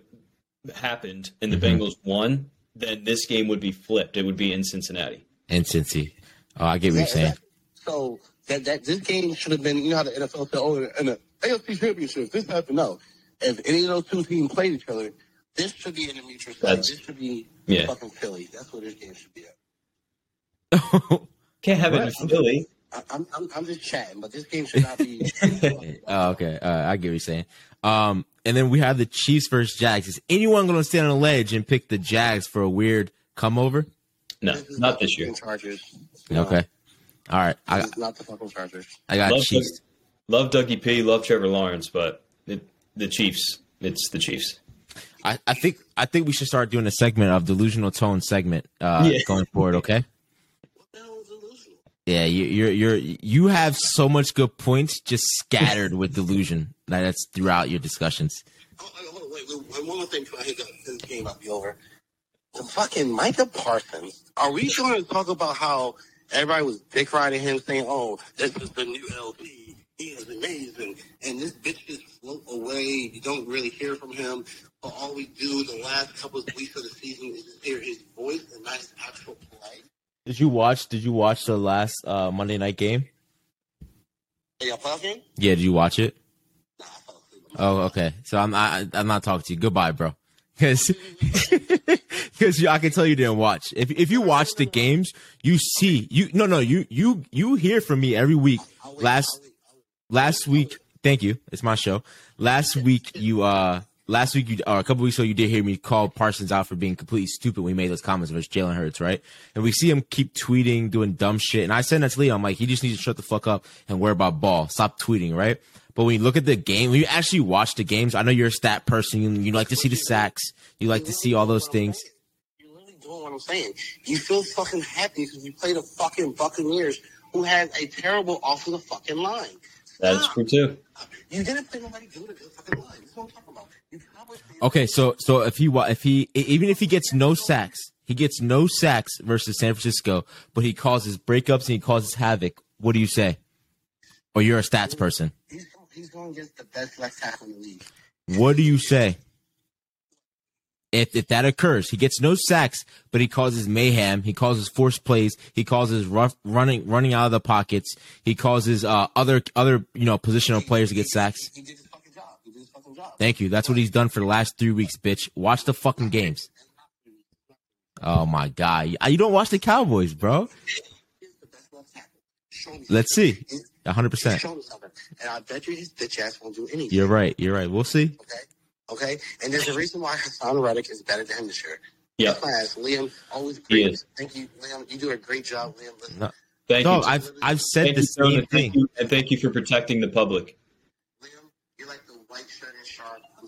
[SPEAKER 2] happened and the
[SPEAKER 1] Mhm.
[SPEAKER 2] Bengals won, then this game would be flipped. It would be in Cincinnati.
[SPEAKER 1] In Cincy. Oh, I get what you're saying.
[SPEAKER 3] that- So that that this game should have been. You know how the NFL said, "Oh, in the AFC Championship, this happened." No, if any of those two teams played each other, this should be in the neutral site.
[SPEAKER 2] That's-
[SPEAKER 3] This should be
[SPEAKER 2] Yeah.
[SPEAKER 3] fucking Philly. That's what this game should be at.
[SPEAKER 2] Can't have it in
[SPEAKER 3] What?
[SPEAKER 2] Philly.
[SPEAKER 3] I, I'm, I'm I'm just chatting, but this game should not be.
[SPEAKER 1] oh, okay. Uh, I get what you're saying. Um, and then we have the Chiefs versus Jags. Is anyone going to stand on a ledge and pick the Jags for a weird come over?
[SPEAKER 2] No,
[SPEAKER 3] is
[SPEAKER 2] not
[SPEAKER 3] the
[SPEAKER 2] this year.
[SPEAKER 3] Chargers. No,
[SPEAKER 1] Okay. All right. I,
[SPEAKER 3] this is not the fucking Chargers.
[SPEAKER 1] I got
[SPEAKER 2] Love,
[SPEAKER 1] Chiefs.
[SPEAKER 2] love Dougie P. Love Trevor Lawrence, but it, the Chiefs. It's the Chiefs.
[SPEAKER 1] I, I think I think we should start doing a segment of delusional tone segment uh,
[SPEAKER 2] Yeah.
[SPEAKER 1] going forward. Okay.
[SPEAKER 3] What the hell is delusional?
[SPEAKER 1] Yeah, you, you're you're you have so much good points just scattered with delusion. Like, That's throughout your discussions.
[SPEAKER 3] Oh, wait, wait, wait, wait, one more thing before I hit up. This game might be over. The fucking Micah Parsons. Are we going to talk about how everybody was dick riding him, saying, "Oh, this is the new LP. He is amazing," and this bitch just float away. You don't really hear from him. But all we do the last couple of weeks of the season is just hear his voice and not his actual play.
[SPEAKER 1] Did you watch? Did you watch the last uh, Monday night game?
[SPEAKER 3] Hey, playoff game?
[SPEAKER 1] Yeah, did you watch it?
[SPEAKER 3] Nah, I fell asleep.
[SPEAKER 1] Oh, okay. So I'm I, I'm not talking to you. Goodbye, bro. Because because I can tell you didn't watch. If if you watch the games, you see you no no you you you hear from me every week. Last last week thank you. It's my show. Last week you uh last week you or a couple weeks ago you did hear me call Parsons out for being completely stupid when he made those comments versus Jalen Hurts, right? And we see him keep tweeting, doing dumb shit. And I said that to Leo, I'm like, he just needs to shut the fuck up and worry about ball. Stop tweeting, right? But when you look at the game, when you actually watch the games, I know you're a stat person. You, you like to see the sacks. You like to see all those things.
[SPEAKER 3] You're literally doing what I'm saying. You feel fucking happy because you play the fucking Buccaneers, who has a terrible offensive fucking line.
[SPEAKER 2] That's true too.
[SPEAKER 3] You didn't play nobody good at the fucking line. That's what I'm talking about. You Cowboys fans-
[SPEAKER 1] Okay, so so if he if he even if he gets no sacks, he gets no sacks versus San Francisco, but he causes breakups and he causes havoc. What do you say? Or you're a stats person?
[SPEAKER 3] He's, he's going against the best left tackle in the league.
[SPEAKER 1] What do you say? If if that occurs, he gets no sacks, but he causes mayhem. He causes forced plays. He causes rough running running out of the pockets. He causes uh, other other you know positional players to get sacks.
[SPEAKER 3] He did his fucking job. He did his fucking job.
[SPEAKER 1] Thank you. That's what he's done for the last three weeks, bitch. Watch the fucking games. Oh my god, you don't watch the Cowboys, bro.
[SPEAKER 3] He's the best left tackle. Show me.
[SPEAKER 1] Let's see.
[SPEAKER 3] He's-
[SPEAKER 1] hundred percent.
[SPEAKER 3] Show me something. And I bet you his bitch ass won't do anything.
[SPEAKER 1] You're right. You're right. We'll see.
[SPEAKER 3] Okay. Okay. And there's a reason why Haason Reddick is better than him this year.
[SPEAKER 2] Yeah.
[SPEAKER 3] That's why I asked Liam. Always
[SPEAKER 2] He
[SPEAKER 3] great.
[SPEAKER 2] is.
[SPEAKER 3] Thank you, Liam. You do a great job, Liam. Listen,
[SPEAKER 1] No.
[SPEAKER 2] Thank
[SPEAKER 1] No,
[SPEAKER 2] you.
[SPEAKER 1] I've I've said
[SPEAKER 2] thank
[SPEAKER 1] the
[SPEAKER 2] you, Tone,
[SPEAKER 1] same
[SPEAKER 2] and thank
[SPEAKER 1] thing.
[SPEAKER 2] you, and thank you for protecting the public.
[SPEAKER 3] Liam, you're like the white Shannon Sharpe. I'm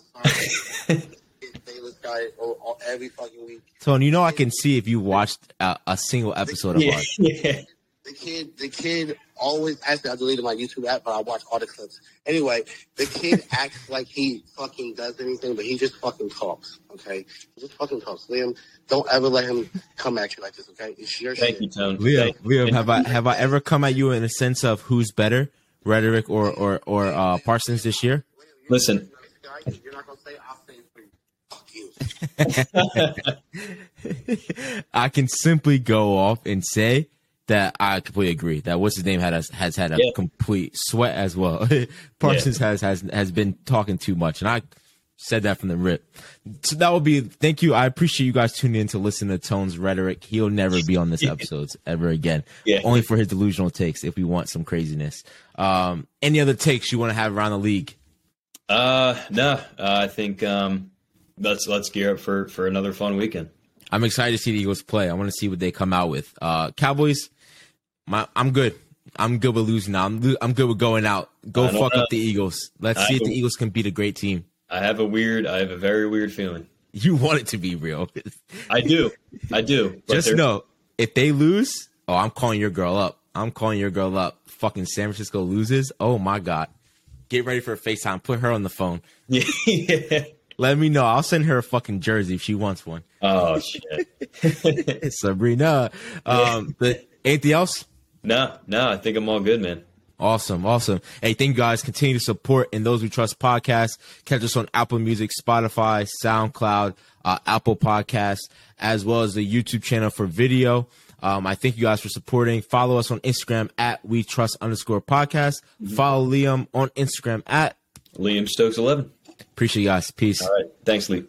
[SPEAKER 3] sorry. It's Bayless guy all, all, every fucking week.
[SPEAKER 1] Tone, you know I can see if you watched a, a single episode of
[SPEAKER 2] Yeah,
[SPEAKER 1] ours.
[SPEAKER 2] yeah.
[SPEAKER 3] The kid, the kid always. Actually, I deleted my YouTube app, but I watch all the clips. Anyway, the kid acts like he fucking does anything, but he just fucking talks. Okay, he just fucking talks. Liam, don't ever let him come at you like this. Okay, it's your
[SPEAKER 2] Thank
[SPEAKER 3] shit.
[SPEAKER 2] you, Tone.
[SPEAKER 1] Liam, Liam, have I have I ever come at you in a sense of who's better, Reddick or or or uh, Parsons this year?
[SPEAKER 2] Listen,
[SPEAKER 3] You're not gonna say. I'll say for you. Fuck you.
[SPEAKER 1] I can simply go off and say that I completely agree that what's his name had a, has had a
[SPEAKER 2] Yeah.
[SPEAKER 1] complete sweat as well. Parsons has has has been talking too much, and I said that from the rip. So that will be thank you. I appreciate you guys tuning in to listen to Tone's rhetoric. He'll never be on this episodes ever again.
[SPEAKER 2] Yeah.
[SPEAKER 1] Only for his delusional takes if we want some craziness. Um, any other takes you want to have around the league?
[SPEAKER 2] uh, no, uh, I think um, let's let's gear up for for another fun weekend.
[SPEAKER 1] I'm excited to see the Eagles play. I want to see what they come out with. Uh, Cowboys, my, I'm good. I'm good with losing now. I'm, lo- I'm good with going out. Go fuck
[SPEAKER 2] know.
[SPEAKER 1] up the Eagles. Let's
[SPEAKER 2] I
[SPEAKER 1] see if the Eagles can beat a great team.
[SPEAKER 2] I have a weird, I have a very weird feeling.
[SPEAKER 1] You want it to be real.
[SPEAKER 2] I do, I do.
[SPEAKER 1] Just know if they lose, oh, I'm calling your girl up. I'm calling your girl up. Fucking San Francisco loses. Oh my god. Get ready for a FaceTime. Put her on the phone.
[SPEAKER 2] Yeah.
[SPEAKER 1] Let me know. I'll send her a fucking jersey if she wants one.
[SPEAKER 2] Oh shit.
[SPEAKER 1] Sabrina. Um, but anything else?
[SPEAKER 2] No, no, I think I'm all good, man.
[SPEAKER 1] Awesome, awesome. Hey, thank you guys. Continue to support in those we trust podcast. Catch us on Apple Music, Spotify, SoundCloud, uh, Apple Podcasts, as well as the YouTube channel for video. Um, I thank you guys for supporting. Follow us on Instagram at we trust underscore podcast. Follow Liam on Instagram at
[SPEAKER 2] Liam Stokes, eleven.
[SPEAKER 1] appreciate you guys. Peace.
[SPEAKER 2] All right, thanks, Lee.